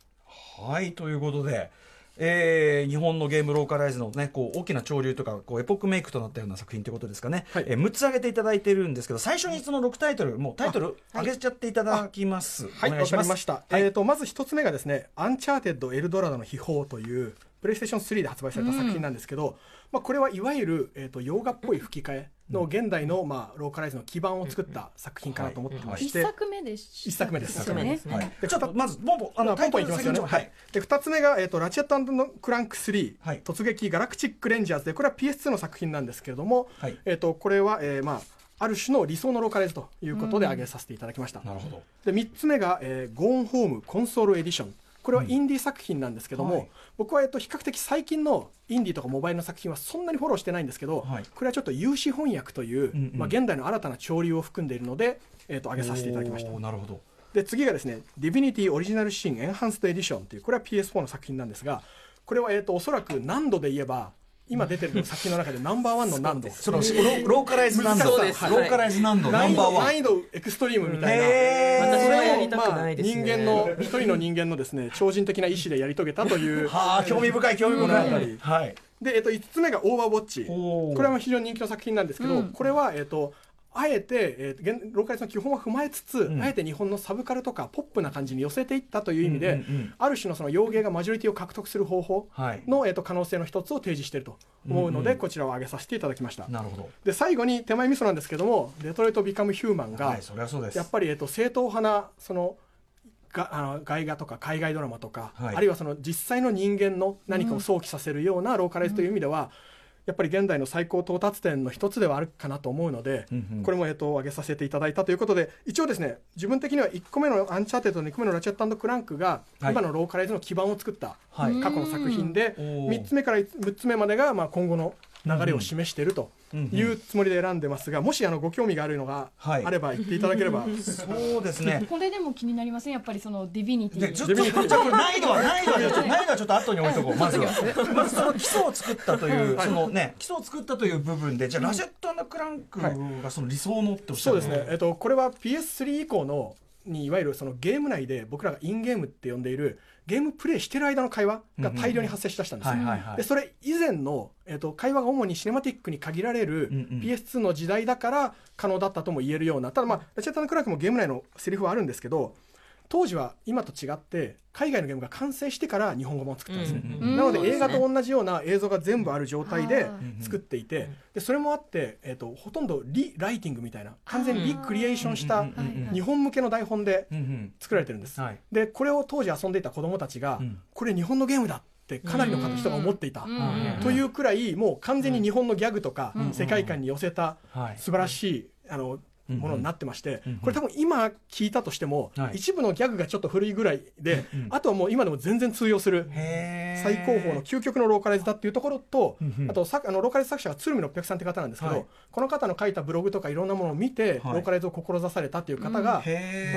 はいということで、えー日本のゲームローカライズの、ね、こう大きな潮流とかこうエポックメイクとなったような作品ということですかね、はい。えー6つ挙げていただいてるんですけど最初にその6タイトルもうタイトル挙げちゃっていただきます、はい、わお願いします。かりました。はい。えっ、と、まず一つ目がですね、アンチャーテッドエルドラドの秘宝という。プレイステーション3で発売された作品なんですけど、まあ、これはいわゆる、えー、と洋画っぽい吹き替えの現代の、まあ、ローカライズの基盤を作った作品かなと思ってま一して、作目でし一作目です。ね。一作目はい。でちょっとまずポンポンあのポンポンいきますよね。ははい。い、で2つ目が、えー、とラチェットのクランク3、はい。突撃ガラクチック・レンジャーズでこれは PS2 の作品なんですけれども、はい。えー、とこれは、えーまあ、ある種の理想のローカライズということで挙げさせていただきました。なるほど。で3つ目が、えー、ゴーンホームコンソールエディションこれはインディー作品なんですけども、はい。僕は、えっと、比較的最近のインディーとかモバイルの作品はそんなにフォローしてないんですけど、はい。これはちょっと有志翻訳という、うんうん。まあ、現代の新たな潮流を含んでいるので、えっと挙げさせていただきました。なるほど。で次がですね「ディビニティオリジナルシーンエンハンストエディション」というこれは PS4 の作品なんですがこれは、えっとおそらく難度で言えば今出てる作品の中でナンバーワンの難度そのロローカライズ難度ローカライズ難度ナンバーワン度難易度エクストリームみたいな、へー。私はやそれをりたくないですね。まあ、人間の一人の人間のですね超人的な意志でやり遂げたという。はあ興味深い興味深い、うんはいで、えっと、5つ目がオーバーウォッチこれは非常に人気の作品なんですけど、うん。これは、えっと、あえて、えー現ローカライズの基本は踏まえつつ、ん。あえて日本のサブカルとかポップな感じに寄せていったという意味で、うんうんうん。ある種のその洋芸がマジョリティを獲得する方法はい。の、えー、と可能性の一つを提示していると思うので、うん。うんこちらを挙げさせていただきました。なるほど。で最後に手前味噌なんですけども「デトロイト・ビカム・ヒューマンが」はいやっぱり、えっと、正統派なそのがあの外画とか海外ドラマとか、はい。あるいはその実際の人間の何かを想起させるようなローカライズという意味では、やっぱり現代の最高到達点の一つではあるかなと思うので、うんうん。これも、えっと、挙げさせていただいたということで一応ですね自分的には1個目のアンチャーテッド2個目のラチェットクランクが、はい。今のローカライズの基盤を作ったはい。過去の作品で、おー。3つ目から6つ目までが、まあ、今後の流れを示しているというつもりで選んでますがもしあのご興味があるのがはい。あれば言っていただければ。そうですね。これでも気になりません？やっぱりそのディビニティ。でちょっとちょっとちょっと難易度は難易度はちょっと難易度はちょっと後に置いとこうまずは。まずその基礎を作ったというそのね基礎を作ったという部分でじゃあラジェットクランクがその理想のっておっしゃるそうですね、えっと、これは PS3 以降のにいわゆるそのゲーム内で僕らがインゲームって呼んでいるゲームプレイしてる間の会話が大量に発生しだしたんですよ、でそれ以前の、えっと、会話が主にシネマティックに限られるうんうん。PS2 の時代だから可能だったとも言えるような。ただまあラチェットクラークもゲーム内のセリフはあるんですけど当時は今と違って海外のゲームが完成してから日本語版を作ったんですね、うんなのでうん映画と同じような映像が全部ある状態であ作っていてでそれもあって、えー、とほとんどリライティングみたいな完全にリクリエーションしたうんうんうんうん日本向けの台本でうんうん。作られてるんです、はい。でこれを当時遊んでいた子供たちが、うん。これ日本のゲームだってかなりの方人が思っていた、うん。というくらいもう完全に日本のギャグとか世界観に寄せたはい。素晴らしいあのうんものになってましてうんこれ多分今聞いたとしてもはい。一部のギャグがちょっと古いぐらいでうんあとはもう今でも全然通用する最高峰の究極のローカライズだっていうところとうんうん。あとさあのローカライズ作者が鶴見六百さんって方なんですけど、はい。この方の書いたブログとかいろんなものを見て、はい。ローカライズを志されたっていう方が、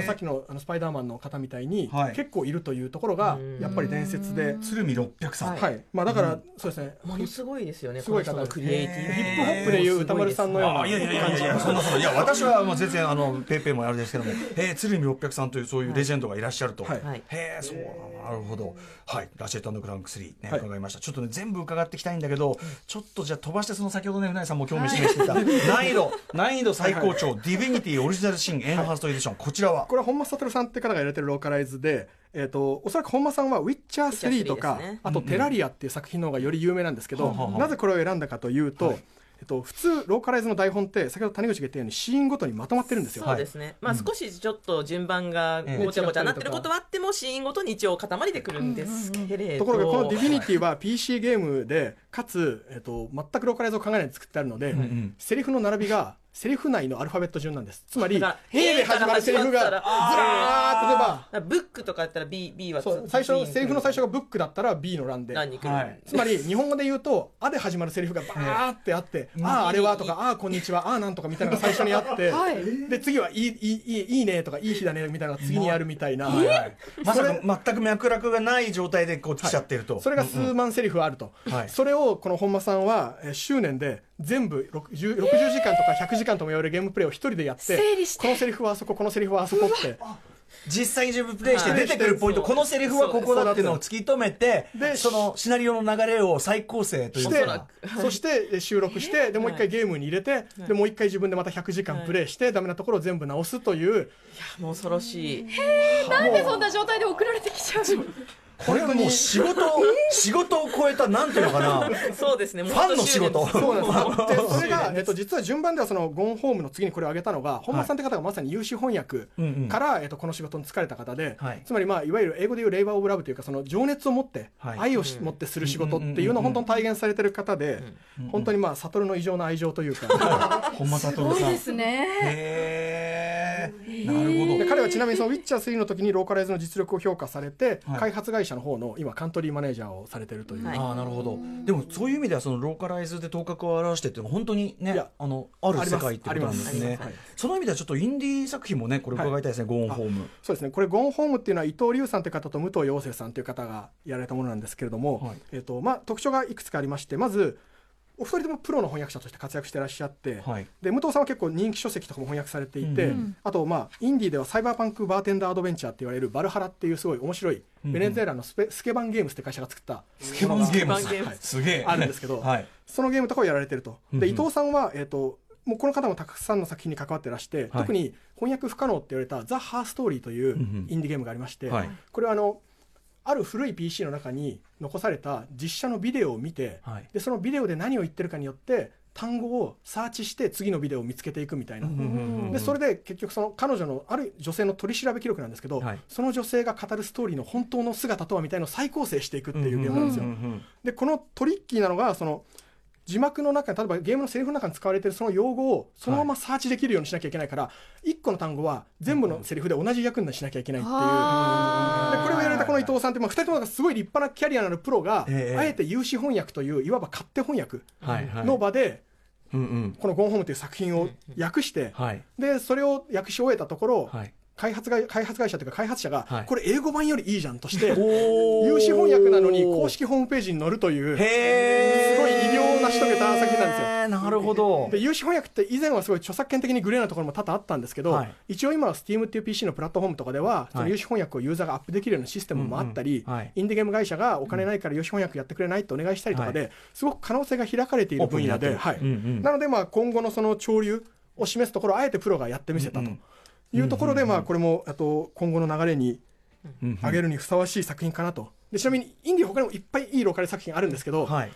さっきのあのスパイダーマンの方みたいに、はい。結構いるというところがうん。やっぱり伝説で、鶴見六百さん。はい。まあ、だから、そうですね。ものすごいですよねすごい方です。人のクリエイティブヒップホップでいう宇多丸さんのようなあいやいやいやいやそんなそんないや私はもう全然あのペーペーもあれですけども、えー、鶴見六百さんというそういうレジェンドがいらっしゃると、はい。はい。へえそうなるほど。はい。ラチェットクランク3ね、はい。伺いました。ちょっとね全部伺っていきたいんだけど、ちょっとじゃあ飛ばしてその先ほどね宇内さんも興味示していた、難易度難易度最高潮、ディビニティオリジナルシンエンハンスドエディション、こちらは？これは本間悟さんって方がやられてるローカライズで、えー、とおそらく本間さんは「ウィッチャー3」とか、ウィッチャー3ですね。あと「テラリア」っていう作品の方がより有名なんですけど、はあはあなぜこれを選んだかというと、えっと、普通ローカライズの台本って先ほど谷口が言ったようにシーンごとにまとまってるんですよ。そうですね、まあ少しちょっと順番がええ。ごちゃごちゃになってることはあってもシーンごとに一応塊でくるんですけれど。ところがこの「ディビニティ」は PC ゲームでかつ、えっと、全くローカライズを考えないで作ってあるので、ん。セリフの並びがセリフ内のアルファベット順なんです。つまり、A で始まるセリフがずらーっと出ば。ブックとかやったら B、B はそう最初、セリフの最初がブックだったら B の欄で。はい、つまり、日本語で言うと、あで始まるセリフがバーってあって、ああ、あれはとか、ああ、こんにちは、ああ、なんとかみたいなのが最初にあって、はい、で、次は、いい、いい、いいねとか、いい日だねみたいなのが次にあるみたいな。はいはい、まさか全く脈絡がない状態でこう来ちゃってると。それが数万セリフあると。それを、この本間さんは、執念で、全部60 60時間とか100時間とも言われるゲームプレイを一人でやって整理して。このセリフはあそここのセリフはあそこって。実際に自分プレイして出てくるポイント、はいこのセリフはここだっていうのを突き止めてでそのシナリオの流れを再構成というしてかそしてえー収録してでもう一回ゲームに入れてでもう一回自分でまた100時間プレイしてダメなところを全部直すという。もう恐ろしい。なんでそんな状態で送られてきちゃうの？これはもう仕事 仕事を超えたなんていうのかな。そうですね。フファンの仕事。そうなんです でそれが、えっと、実は順番ではそのゴンホームの次にこれを挙げたのが本間さんって方がまさに有志翻訳から、えっと、この仕事に就かれた方で、はい。つまり、まあ、いわゆる英語でいうレイバー・オブ・ラブというかその情熱を持って、はい。愛をし持ってする仕事っていうのを本当に体現されてる方で、本当にまあ悟の異常な愛情というか。本間す悟さん。ごいですね。へえなるほどで彼はちなみにその「ウィッチャー3」の時にローカライズの実力を評価されて、はい。開発会社の方の今カントリーマネージャーをされてるという、はい。ああなるほど。でもそういう意味ではそのローカライズで頭角を現してっていうのは本当にねいや。あのある世界ってことなんですね。あります。あります。その意味ではちょっとインディー作品もねこれ伺いたいですね、ゴーンホーム。そうですね。これゴンホームっていうのは伊藤隆さんという方と武藤陽生さんという方がやられたものなんですけれども、はい。えっとまあ、特徴がいくつかありましてまずお二人ともプロの翻訳者として活躍してらっしゃって、はい。で武藤さんは結構人気書籍とかも翻訳されていて、うん。あと、まあ、インディーではサイバーパンクバーテンダーアドベンチャーって言われるバルハラっていうすごい面白いベネズエラのスペスケバンゲームスって会社が作ったスケバンゲームス。ケバンゲームすげえ。あるんですけど、はい。そのゲームとかをやられてると。で、伊藤さんは、えっ、と、もうこの方もたくさんの作品に関わってらして、はい。特に翻訳不可能って言われた「ザ・ハーストーリー」といううんうん。インディーゲームがありまして、はい。これはあのある古い PC の中に残された実写のビデオを見て、はい。でそのビデオで何を言ってるかによって単語をサーチして次のビデオを見つけていくみたいな、でそれで結局その彼女のある女性の取り調べ記録なんですけど、はい。その女性が語るストーリーの本当の姿とはみたいなのを再構成していくっていうゲームなんですよ。でこのトリッキーなのがその字幕の中に例えばゲームのセリフの中に使われてるその用語をそのままサーチできるようにしなきゃいけないから、1個の単語は全部のセリフで同じ役にしなきゃいけないっていう。あー。でこれをやられたこの伊藤さんって、まあ、2人ともなんかすごい立派なキャリアのあるプロが、ええ。あえて有志翻訳といういわば勝手翻訳はいはい。の場で、うんうん。この「ゴンホーム」という作品を訳して、はい。でそれを訳し終えたところ、はい。開発会開発会社というか開発者が、はい。これ英語版よりいいじゃんとして有志翻訳なのに公式ホームページに載るというすごい成し遂げた作品なんですよ。なるほど。で有志翻訳って以前はすごい著作権的にグレーなところも多々あったんですけど、はい。一応今は Steam っていう PC のプラットフォームとかでは、そのはい有志翻訳をユーザーがアップできるようなシステムもあったり、うんうんはい。インディゲーム会社がお金ないから有志翻訳やってくれないってお願いしたりとかで、はすごく可能性が開かれている分野で、はい。うんうん。なのでまあ今後のその潮流を示すところをあえてプロがやってみせたというところで、まあこれもあと今後の流れにうん。上げるにふさわしい作品かなと。でちなみにインディー他にもいっぱいいいローカル作品あるんですけど、はい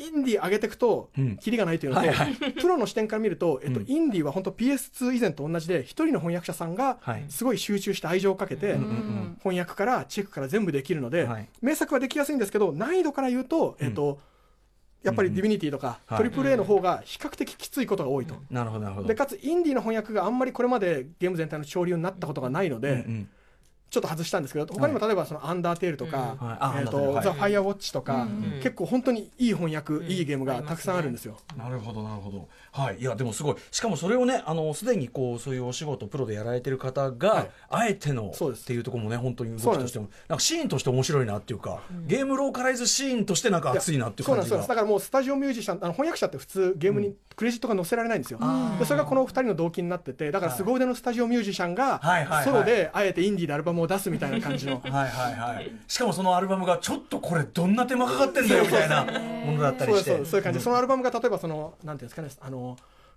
インディー上げていくとうん、キリがないというのと、プロの視点から見ると、えっと、うんインディーは本当 PS2 以前と同じで、一人の翻訳者さんがはい、すごい集中して愛情をかけて、翻訳からチェックから全部できるので、はい。名作はできやすいんですけど、難易度から言うと、えっと、やっぱりディビニティとか、はい。トリプル A の方が比較的きついことが多いと。なるほどなるほど。でかつインディーの翻訳があんまりこれまでゲーム全体の潮流になったことがないので、ちょっと外したんですけど他にも例えばその「アンダーテール」とかうんはい。あ「えーとはい。ザ・ファイアウォッチ」とかうん結構本当にいい翻訳うんいいゲームがたくさんあるんですよ。なるほどなるほどはい。いやでもすごい。しかもそれをねあのすでにこうそういうお仕事プロでやられてる方が、はい。あえてのっていうところもね本当に動きとしてもなんかシーンとして面白いなっていうか、ゲームローカライズシーンとしてなんか熱いなっていう感じがですそうなんです。だからもうスタジオミュージシャンあの翻訳者って普通ゲームにクレジットが載せられないんですよ、でそれがこの二人の動機になっててだから凄腕のスタジオミュージシャンがソロであえてインディーでアルバムを出すみたいな感じの。はいはいはいしかもそのアルバムがちょっとこれどんな手間かかってんだよみたいなものだったりして。そうそういう感じ、そのアルバムが例えばそのなんていうんですかねあの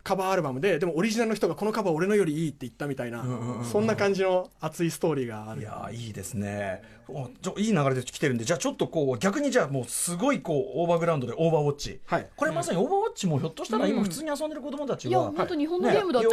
カバーアルバムででもオリジナルの人がこのカバー俺のよりいいって言ったみたいな、そんな感じの熱いストーリーがある。いやーいいですね。おちょいい流れで来てるんでじゃあちょっとこう逆にじゃあもうすごいこうオーバーグラウンドでオーバーウォッチ、はい。これまさにオーバーウォッチもひょっとしたら今普通に遊んでる子供たちいやは、本当日本のゲームだっと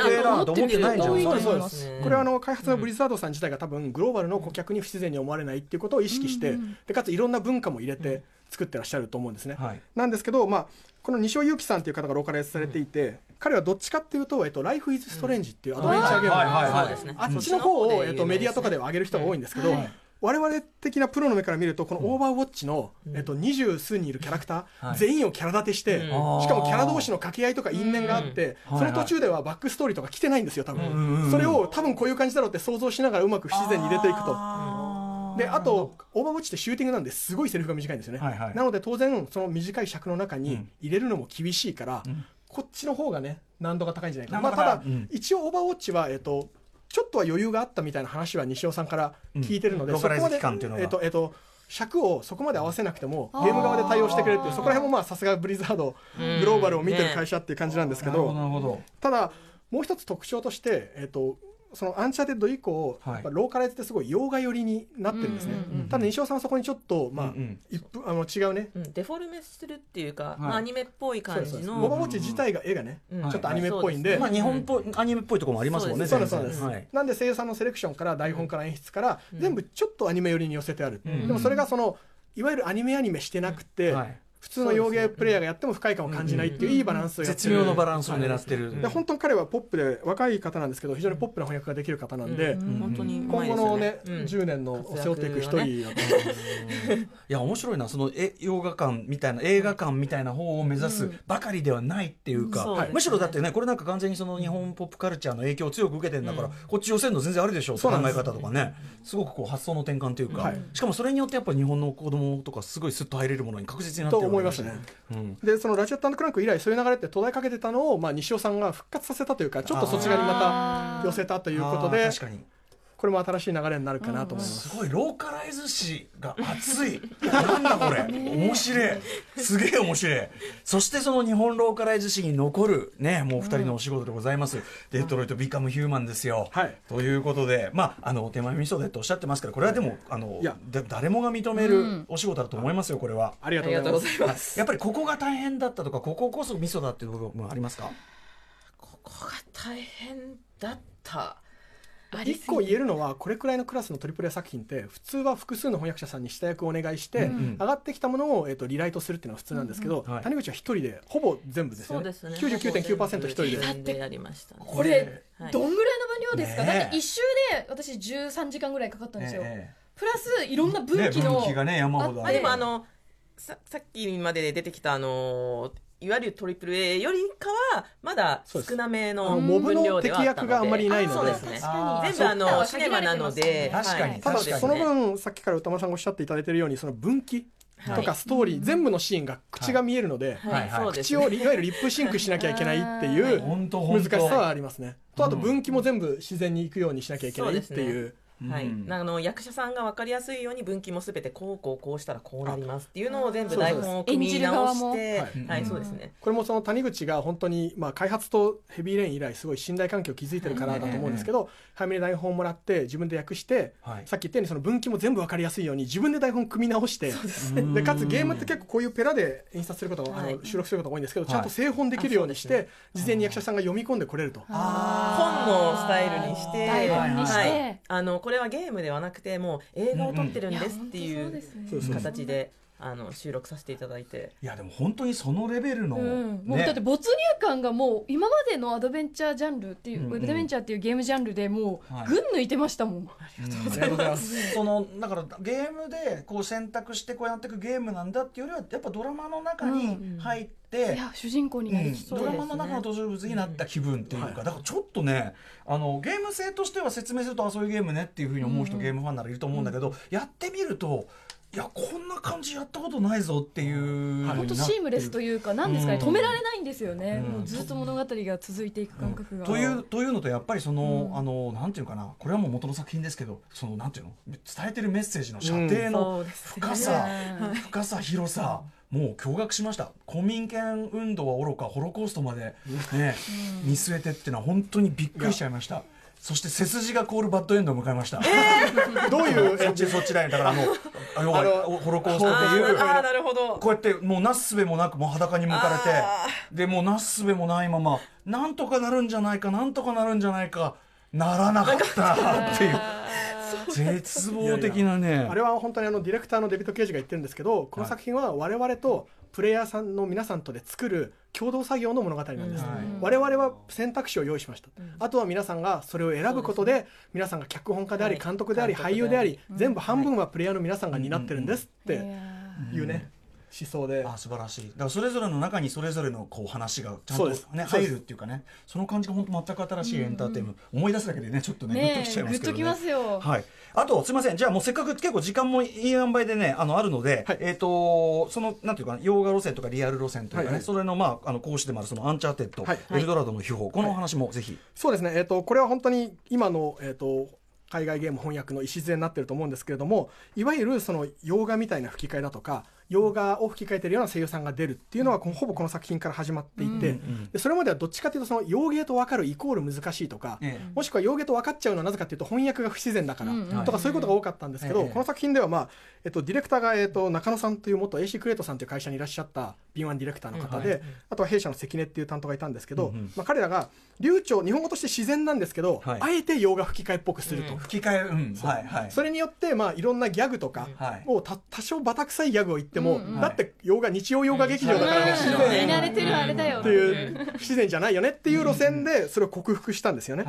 思ってないじゃん多いですますね。これはあの開発のブリザードさん自体が多分グローバルの顧客に不自然に思われないっていうことを意識して、でかついろんな文化も入れて作ってらっしゃると思うんですね。はい。なんですけど、まあ、この西尾祐樹さんという方がローカライズされていて、彼はどっちかっていうと「えっと、Life is Strange」っていうアドベンチャーゲームはいはいはいそうですね。あっちの方を、えっと、メディアとかでは上げる人が多いんですけど、我々的なプロの目から見るとこのオーバーウォッチの、えっと、二十数人いるキャラクター、はい。全員をキャラ立てして、うん。しかもキャラ同士の掛け合いとか因縁があって、うん。その途中ではバックストーリーとか来てないんですよ多分、うんそれを多分こういう感じだろうって想像しながらうまく不自然に入れていくと。であとオーバーウォッチってシューティングなんです。ごいセリフが短いんですよね、はいはい。なので当然その短い尺の中にうん。入れるのも厳しいから、ん。こっちの方がね難度が高いんじゃないかまあ、ただ、うん。一応オーバーウォッチは、えっとちょっとは余裕があったみたいな話は西尾さんから聞いてるので、うんそこまでえっとえっと尺をそこまで合わせなくてもゲーム側で対応してくれるっていうそこら辺もまあさすがブリザードグローバルを見てる会社っていう感じなんですけど。どなるほど。ただもう一つ特徴として、えっとそのアンチャーテッド以降、はい。ローカライズってすごい洋画寄りになってるんですね、ただ西尾さんはそこにちょっと、まあうんうん一分あの違うね。うん。デフォルメするっていうか、い。まあ、アニメっぽい感じの。ですそうですオーバーウォッチ自体が絵がね、うんちょっとアニメっぽいんで、はいまあ日本っぽい、アニメっぽいところもありますもんねそうです。そうです、はい。なんで声優さんのセレクションから台本から演出から、うん。全部ちょっとアニメ寄りに寄せてある、うん。でもそれがそのいわゆるアニメアニメしてなくて、はい普通の洋芸プレイヤーがやっても不快感を感じないっていういいバランスをやってる。絶妙のバランスを狙ってる、で本当に彼はポップで若い方なんですけど非常にポップな翻訳ができる方なんで、うん。本当にう今後のね、うん。10年のを背負っていく一人だと。思います、いや面白いな。そのえ洋画館みたいな映画館みたいな方を目指すばかりではないっていうか、うんそう。ですねむしろだってねこれなんか完全にその日本ポップカルチャーの影響を強く受けてるんだから、こっち寄せるの全然あるでしょう考え方とかね。す。ごくこう発想の転換というか、はい。しかもそれによってやっぱ日本の子供とかすごいスッと入れるものに確実になってとる思いましたね。うん。でそのラジオットクランク以来そういう流れって途絶えかけてたのを、まあ、西尾さんが復活させたというかちょっとそちらにまた寄せたということで確かにこれも新しい流れになるかなと思います。すごいローカライズ誌が熱い。なんだこれ。面白い。すげえ面白い。そしてその日本ローカライズ誌に残るねもう二人のお仕事でございます、デトロイト・ビカム・ヒューマンですよ、はい。ということでまああの手前味噌でとおっしゃってますからこれはでもあのいや。だ誰もが認めるお仕事だと思いますよこれは、ありがありがとうごとうございます。ざいます。やっぱりここが大変だったとかこここそ味噌だっていう部分もありますか？ここが大変だった一個言えるのはこれくらいのクラスのトリプル A 作品って普通は複数の翻訳者さんに下役をお願いして、ん上がってきたものを、えっとリライトするっていうのが普通なんですけど、谷口は一人でほぼ全部ですよね。そうですね。99.9%一人で。でやりましたねこれはいどんぐらいの分量ですか、だって一周で私13時間ぐらいかかったんですよ、えプラスいろんなえ分岐の、ね分岐がね山ほどあまあでもあのささっきまで出てきたあのいわゆるトリプル A よりかはまだ少なめあののモブの分量ではあったので。敵役があんまりいないので。そうですね。全部あのシネマなので。確かにはい。ただその分さっきから宇多丸さんがおっしゃっていただいているようにその分岐とはいかストーリー、全部のシーンが口が見えるので、はい。はい。はい。そうです口をいわゆるリップシンクしなきゃいけないっていう難しさはありますね。とあと分岐も全部自然にいくようにしなきゃいけないっていう。はい、うん。あの役者さんが分かりやすいように分岐もすべてこうこうこうしたらこうなりますっていうのを全部台本を組み直してはい、はいそうですね。これもその谷口が本当にまあ開発とヘビーレイン以来すごい信頼関係を築いてるからだと思うんですけど、早めに台本をもらって自分で訳して、はい。さっき言ったようにその分岐も全部分かりやすいように自分で台本組み直してでかつゲームって結構こういうペラで印刷することが、あはい。の収録することが多いんですけど、はい。ちゃんと製本できるようにして、事前に役者さんが読み込んでこれると。本のスタイルにして台本にしてはい、あのこれはゲームではなくてもう映画を撮ってるんですっていう。形であの収録させていただいて。いやでも本当にそのレベルの、うん、もうねだって没入感がもう今までのアドベンチャージャンルっていう、うん。うんアドベンチャーっていうゲームジャンルでもうはい。群抜いてましたもん、うん。ありがとうございます。そのだからゲームでこう選択してこうやっていくゲームなんだっていうよりはやっぱドラマの中に入って、いや主人公になりきって、ドラマの中の登場物になった気分っていうか、だからちょっとねあのゲーム性としては説明するとあそういうゲームねっていうふうに思う人、ゲームファンならいると思うんだけど、やってみるといやこんな感じやったことないぞっていう。本当シームレスというかなんですかね、うん。止められないんですよね、うん。もうずっと物語が続いていく感覚が、というというのとやっぱりその、あのなんていうかな。これはもう元の作品ですけどそのなんていうの伝えてるメッセージの射程の深さ、うん深さ広さもう驚愕しました。公民権運動はおろかホロコーストまでね、見据えてっていうのは本当にびっくりしちゃいましたそして背筋が凍るバッドエンドを迎えました、どういうそっちそっちだよだからあのあ要はホロコーストあっていう。ーあーなるほど。こうやってもうなすすべもなくもう裸に向かれてあでもうなすすべもないままなんとかなるんじゃないかなんとかなるんじゃないかならなかったっていう。絶望的なね。あれは本当にあのディレクターのデビッド・ケージが言ってるんですけどこの作品は我々とプレイヤーさんの皆さんとで作る共同作業の物語なんです、はい。我々は選択肢を用意しました、あとは皆さんがそれを選ぶことで皆さんが脚本家でありはい。監督であり監督であり俳優であり全部半分はプレイヤーの皆さんが担ってるんですっていうね思想で。あ素晴らしい。だからそれぞれの中にそれぞれのこう話がちゃんとね入るっていうかね。その感じが本当全く新しいエンターテインメント、思い出すだけでねちょっとねグッとねきちゃいますけどね。ますよ、はい、あとすみません。じゃあもうせっかく結構時間もいい塩梅でねあのあるので、はい。えっ、とそのなんていうかな洋画路線とかリアル路線というかね、はいはい。それのまああの嚆矢でもあるそのアンチャーテッド、はい。エルドラドの秘宝。このお話もぜひ、そうですね、えー、とこれは本当に今の、えー、と海外ゲーム翻訳の礎になってると思うんですけれどもいわゆるその洋画みたいな吹き替えだとか洋画を吹き替えてるような声優さんが出るっていうのは、ほぼこの作品から始まっていて、でそれまではどっちかというとその洋芸と分かるイコール難しいとか、ええ。もしくは洋芸と分かっちゃうのはなぜかというと翻訳が不自然だから、とかそういうことが多かったんですけど、ええ。この作品では、まあえっと、ディレクターが、えっと、中野さんという元 AC クレートさんという会社にいらっしゃった敏腕ディレクターの方で、はい。あとは弊社の関根っていう担当がいたんですけど、まあ、彼らが流暢日本語として自然なんですけど、はい。あえて洋画吹き替えっぽくすると。吹き替えうん。はいはい。それによって、まあ、いろんなギャグとかはい。をた多少バタ臭いギャグを言っても、うんうんだって洋画日曜洋画劇場だからうん不自見然慣れてるあれだよっていう不自然じゃないよねっていう路線でそれを克服したんですよね。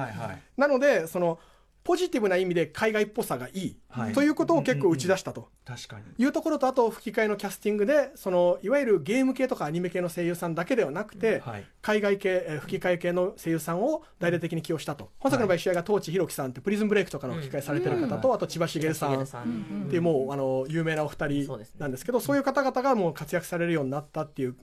なのでそのポジティブな意味で海外っぽさがいい、はい。ということを結構打ち出したと。確かに。いうところとあと吹き替えのキャスティングでそのいわゆるゲーム系とかアニメ系の声優さんだけではなくて、はい。海外系、えー吹き替え系の声優さんを大々的に起用したと。本作の場合主演が東地弘樹さんってプリズンブレイクとかの吹き替えされてる方と、あと千葉茂さんっていうもうあの有名なお二人なんですけどそういう方々がもう活躍されるようになったっていう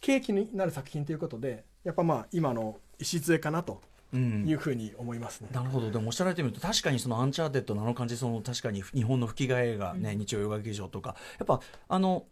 契機になる作品ということでやっぱまあ今の礎かなと。うんいうふうに思いますね。なるほど。でもおっしゃられてみると確かにそのアンチャーテッドのあの感じその確かに日本の吹き替えがね、日曜洋画劇場とかやっぱあの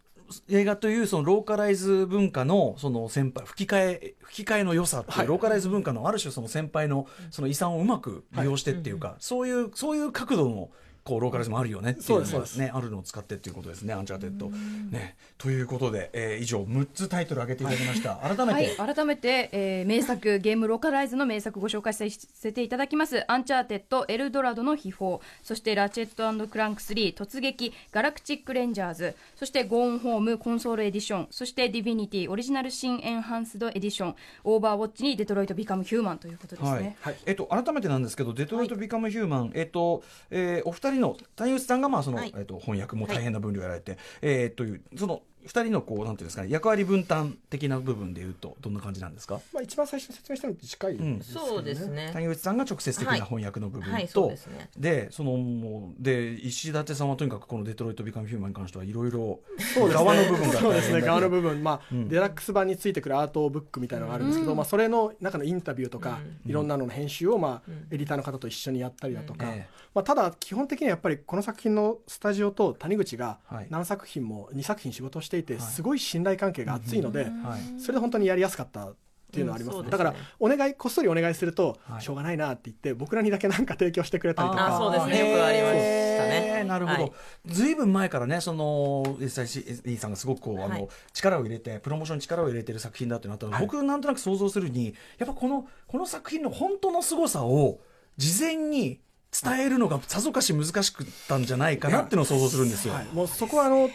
映画というそのローカライズ文化のその先輩吹き替え吹き替えの良さっていう、はい。ローカライズ文化のある種その先輩のその遺産をうまく利用してっていうか、そういうそういう角度のこうローカライズもあるよねっていうのがねあるのを使ってっていうことですねアンチャーテッド。ね。ということで、えー以上6つタイトル挙げていただきました。改めて、はい、改めて、えー名作ゲームローカライズの名作ご紹介させていただきます「アンチャーテッドエルドラドの秘宝」そして「ラチェット&クランク3突撃ガラクチック・レンジャーズ」そして「ゴーンホームコンソールエディション」そして「ディビニティオリジナル・シンエンハンスドエディション」「オーバーウォッチ」に「デトロイト・ビカム・ヒューマン」ということですね。はい。えっと、改めてなんですけど、デトロイト・ビカム・ヒューマン、えっとえーお二人の谷口さんがまあその、はい。えっと、翻訳も大変な分量やられて、えーというその二人のこうなんていうんですかね役割分担的な部分でいうとどんな感じなんですか、まあ一番最初に説明したのと近いうんですけどね。そうですね。谷口さんが直接的はない翻訳の部分と、はい。そうですね。でそのもうで石立さんはとにかくこのデトロイト・ビカム・ヒューマンに関してはいろいろ側の部分がそうですね。側の分部分、まあうん。デラックス版についてくるアートブックみたいなのがあるんですけど、まあ、それの中のインタビューとか、いろんなのの編集を、まあエディターの方と一緒にやったりだとか、ええまあ、ただ基本的にはやっぱりこの作品のスタジオと谷口がはい。何作品も2作品仕事をしていてはい。すごい信頼関係が厚いので、はい。それで本当にやりやすかったっていうのはあります,、ねだからお願いこっそりお願いすると、はい。しょうがないなって言って僕らにだけ何か提供してくれたりとあかそうですね。よくありましたね。なるほど、はい。ずいぶん前からねその SIC さんがすごくこうあの、はい力を入れてプロモーションに力を入れてる作品だってなったので、はい。僕なんとなく想像するにやっぱこのこの作品の本当の凄さを事前に伝えるのがさぞかし難しくったんじゃないかなっていうのを想像するんですよ。はい、もうそこはあの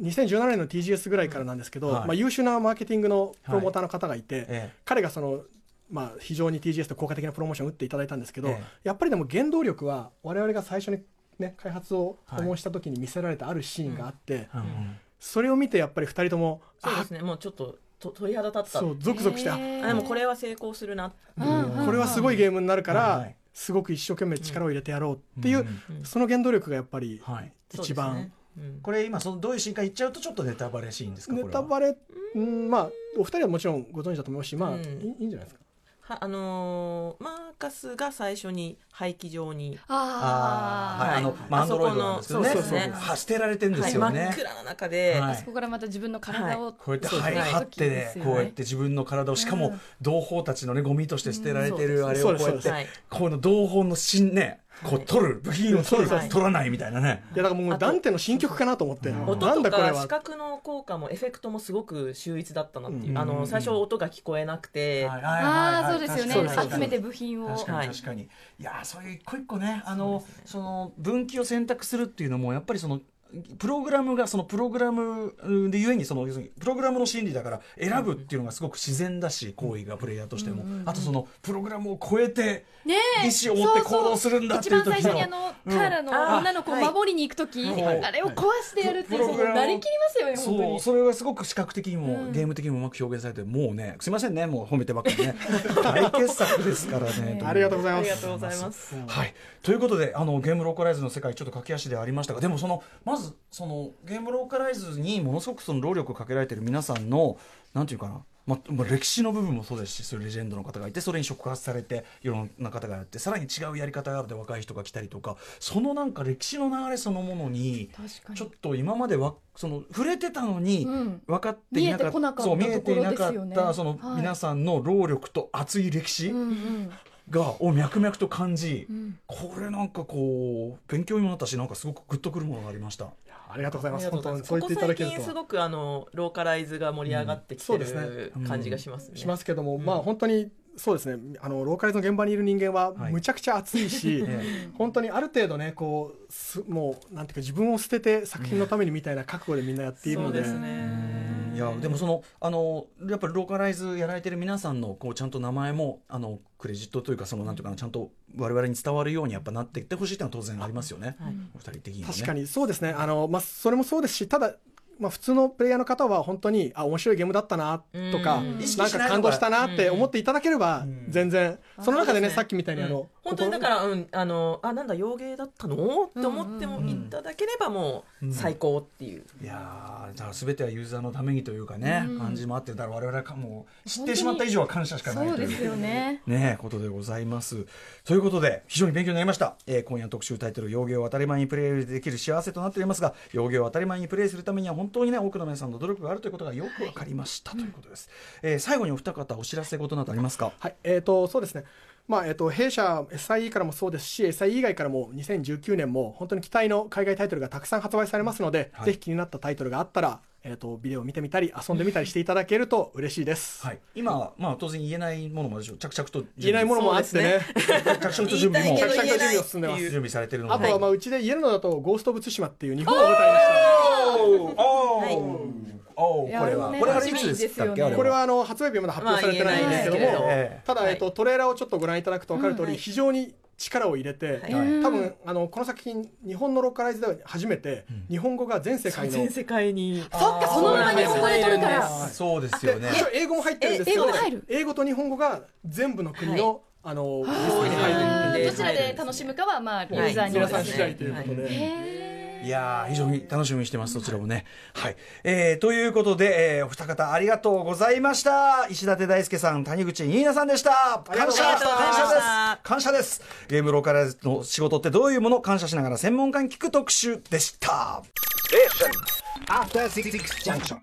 2017年の TGS ぐらいからなんですけど、はい。まあ、優秀なマーケティングのプロモーターの方がいて、ええ。彼がその、まあ、非常に TGS と効果的なプロモーションを打っていただいたんですけど、ええ。やっぱりでも原動力は我々が最初に、ね、開発をはい。訪問した時に見せられたあるシーンがあって、うん。うん。それを見てやっぱり2人ともあそうですね。もうちょっとと鳥肌立った。そうゾクゾクして、あでもこれは成功するな。これはすごいゲームになるから、はいはいすごく一生懸命力を入れてやろうっていう、その原動力がやっぱりはい。一番、これ今そのどういうシーンか言っちゃうとちょっとネタバレシーンですかこれは。ネタバレ、うん、まあお二人はもちろんご存知だと思いますし、まあ、いいんじゃないですか。はあのーマーカスが最初に廃棄場に、あー。はい、はい。あの、まあ、アンドロイドなんですけどね。あそこのそうそうそう。は捨てられてるんですよはい、ね、真っ暗な中で、はい。そこからまた自分の体を、こうやってそうですね。張張ってねこうやって自分の体をしかも同胞たちのねゴミとして捨てられてるあれをこうやってこの同胞の芯ねこう取る部品を取るはい。取らないみたいなね。いやだからもうダンテの新曲かなと思って、うん。音とか視覚の効果もエフェクトもすごく秀逸だったなっていう、うん。あの最初音が聞こえなくて、ああはいそうですよね。集めて部品を。確かはい。に確かに、い、やーそういう一個一個ね。あのその分岐を選択するっていうのもやっぱりそのプログラムがそのプログラムでゆえにその要するにプログラムの心理だから選ぶっていうのがすごく自然だし行為がプレイヤーとしても、あとそのプログラムを超えて意思を持って行動するんだっていう。時の一番最初にあのうん。カーラのあ女の子をはい守りに行く時、はい。あれを壊してやるっていうなりきりますよね本当そう。にそれがすごく視覚的にも、うんゲーム的にもうまく表現されてもうねすいませんねもう褒めてばっかりね。大傑作ですからね。ありがとうございあます。りがとうございます。はい、ということであのゲームローカライズの世界ちょっと駆け足ではありましたがでもそのまずそのゲームローカライズにものすごくその労力をかけられている皆さんのなんていうかな、ままあ、歴史の部分もそうですしそういうレジェンドの方がいてそれに触発されていろんな方がやってさらに違うやり方があるで若い人が来たりとかそのなんか歴史の流れそのものにちょっと今まではその触れてたのにうん。分かっていなかった,、う見えていなかったそのはい皆さんの労力と熱い歴史、うんうんがを脈々と感じ、ん。これなんかこう勉強にもなったしなんかすごくグッとくるものがありました。ありがとうございあます。本当にそう言っていただけると。ここ最近すごくあのローカライズが盛り上がってきてうん。そうですね。る感じがしますね。しますけども、まあ本当にそうですね。あのローカライズの現場にいる人間ははい。むちゃくちゃ熱いし、え。本当にある程度ねこうすもうなんていうか自分を捨てて作品のためにみたいな覚悟でみんなやっているので,、そうですね。いやでもそのあのやっぱりローカライズやられてる皆さんのこうちゃんと名前もあのクレジットというかそのなんていうかなちゃんと我々に伝わるようにやっぱなっていってほしいっていうのは当然ありますよね。はい。お二人的にはね。確かにそうですね。あの、まあ、それもそうですしただまあ、普通のプレイヤーの方は本当にあ面白いゲームだったなとかなんか感動したなって思っていただければ全然。その中でねさっきみたいにあの、本当にだから、うん、あのあなんだ洋芸だったの？って思ってもいただければもう最高っていう、いやーだから全てはユーザーのためにというかね、感じもあってだから我々はかもう知ってしまった以上は感謝しかないというそうですよね。ねことでございます。ということで、非常に勉強になりました。えー今夜の特集タイトル、洋芸を当たり前にプレイできる幸せとなっておりますが、洋芸を当たり前にプレイするためには本当にね、多くの皆さんの努力があるということがよくわかりました、ということです。えー最後にお二方、お知らせ事などありますか？はい、えー、とそうですね、まあえー、と弊社 SIE からもそうですし SIE 以外からも2019年も本当に期待の海外タイトルがたくさん発売されますので、はい。ぜひ気になったタイトルがあったら、えー、とビデオを見てみたり遊んでみたりしていただけると嬉しいです、はい。今、まあ当然言えないものもあるでしょう。着々と。言えないものもあってね。着々と準備も。着々と準備を進んでます。準備されてるので。あとはまあうちで言えるのだと「ゴースト・オブ・ツシマ」っていう日本を舞台にしたこれは、ねこれはいつでしたっけ？ですよ。ねあれこれはあの発売日はまだ発表されてないんですけども、まあただ、はいえっと、トレーラーをちょっとご覧いただくと分かる通り、はい非常に力を入れて、はい。多分あのこの作品日本のローカライズでは初めて、日本語が全世界の全世界に。そっかそのまま日本語で撮るから。あそうですでよね。英語も入ってるんですけどえ英語も入る？英語と日本語が全部の国の、あのリストにはい入るでどちらで楽しむかはまあユーザーに皆さん次よりますね第ということで、へいやー非常に楽しみにしてます、そちらもね。はい。えー、ということで、えーお二方ありがとうございました。石立大輔さん、谷口ニーナさんでした。感謝ありがとうございました感謝です感謝です。ゲームローカライズの仕事ってどういうもの？感謝しながら専門家に聞く特集でした。After Six Junction.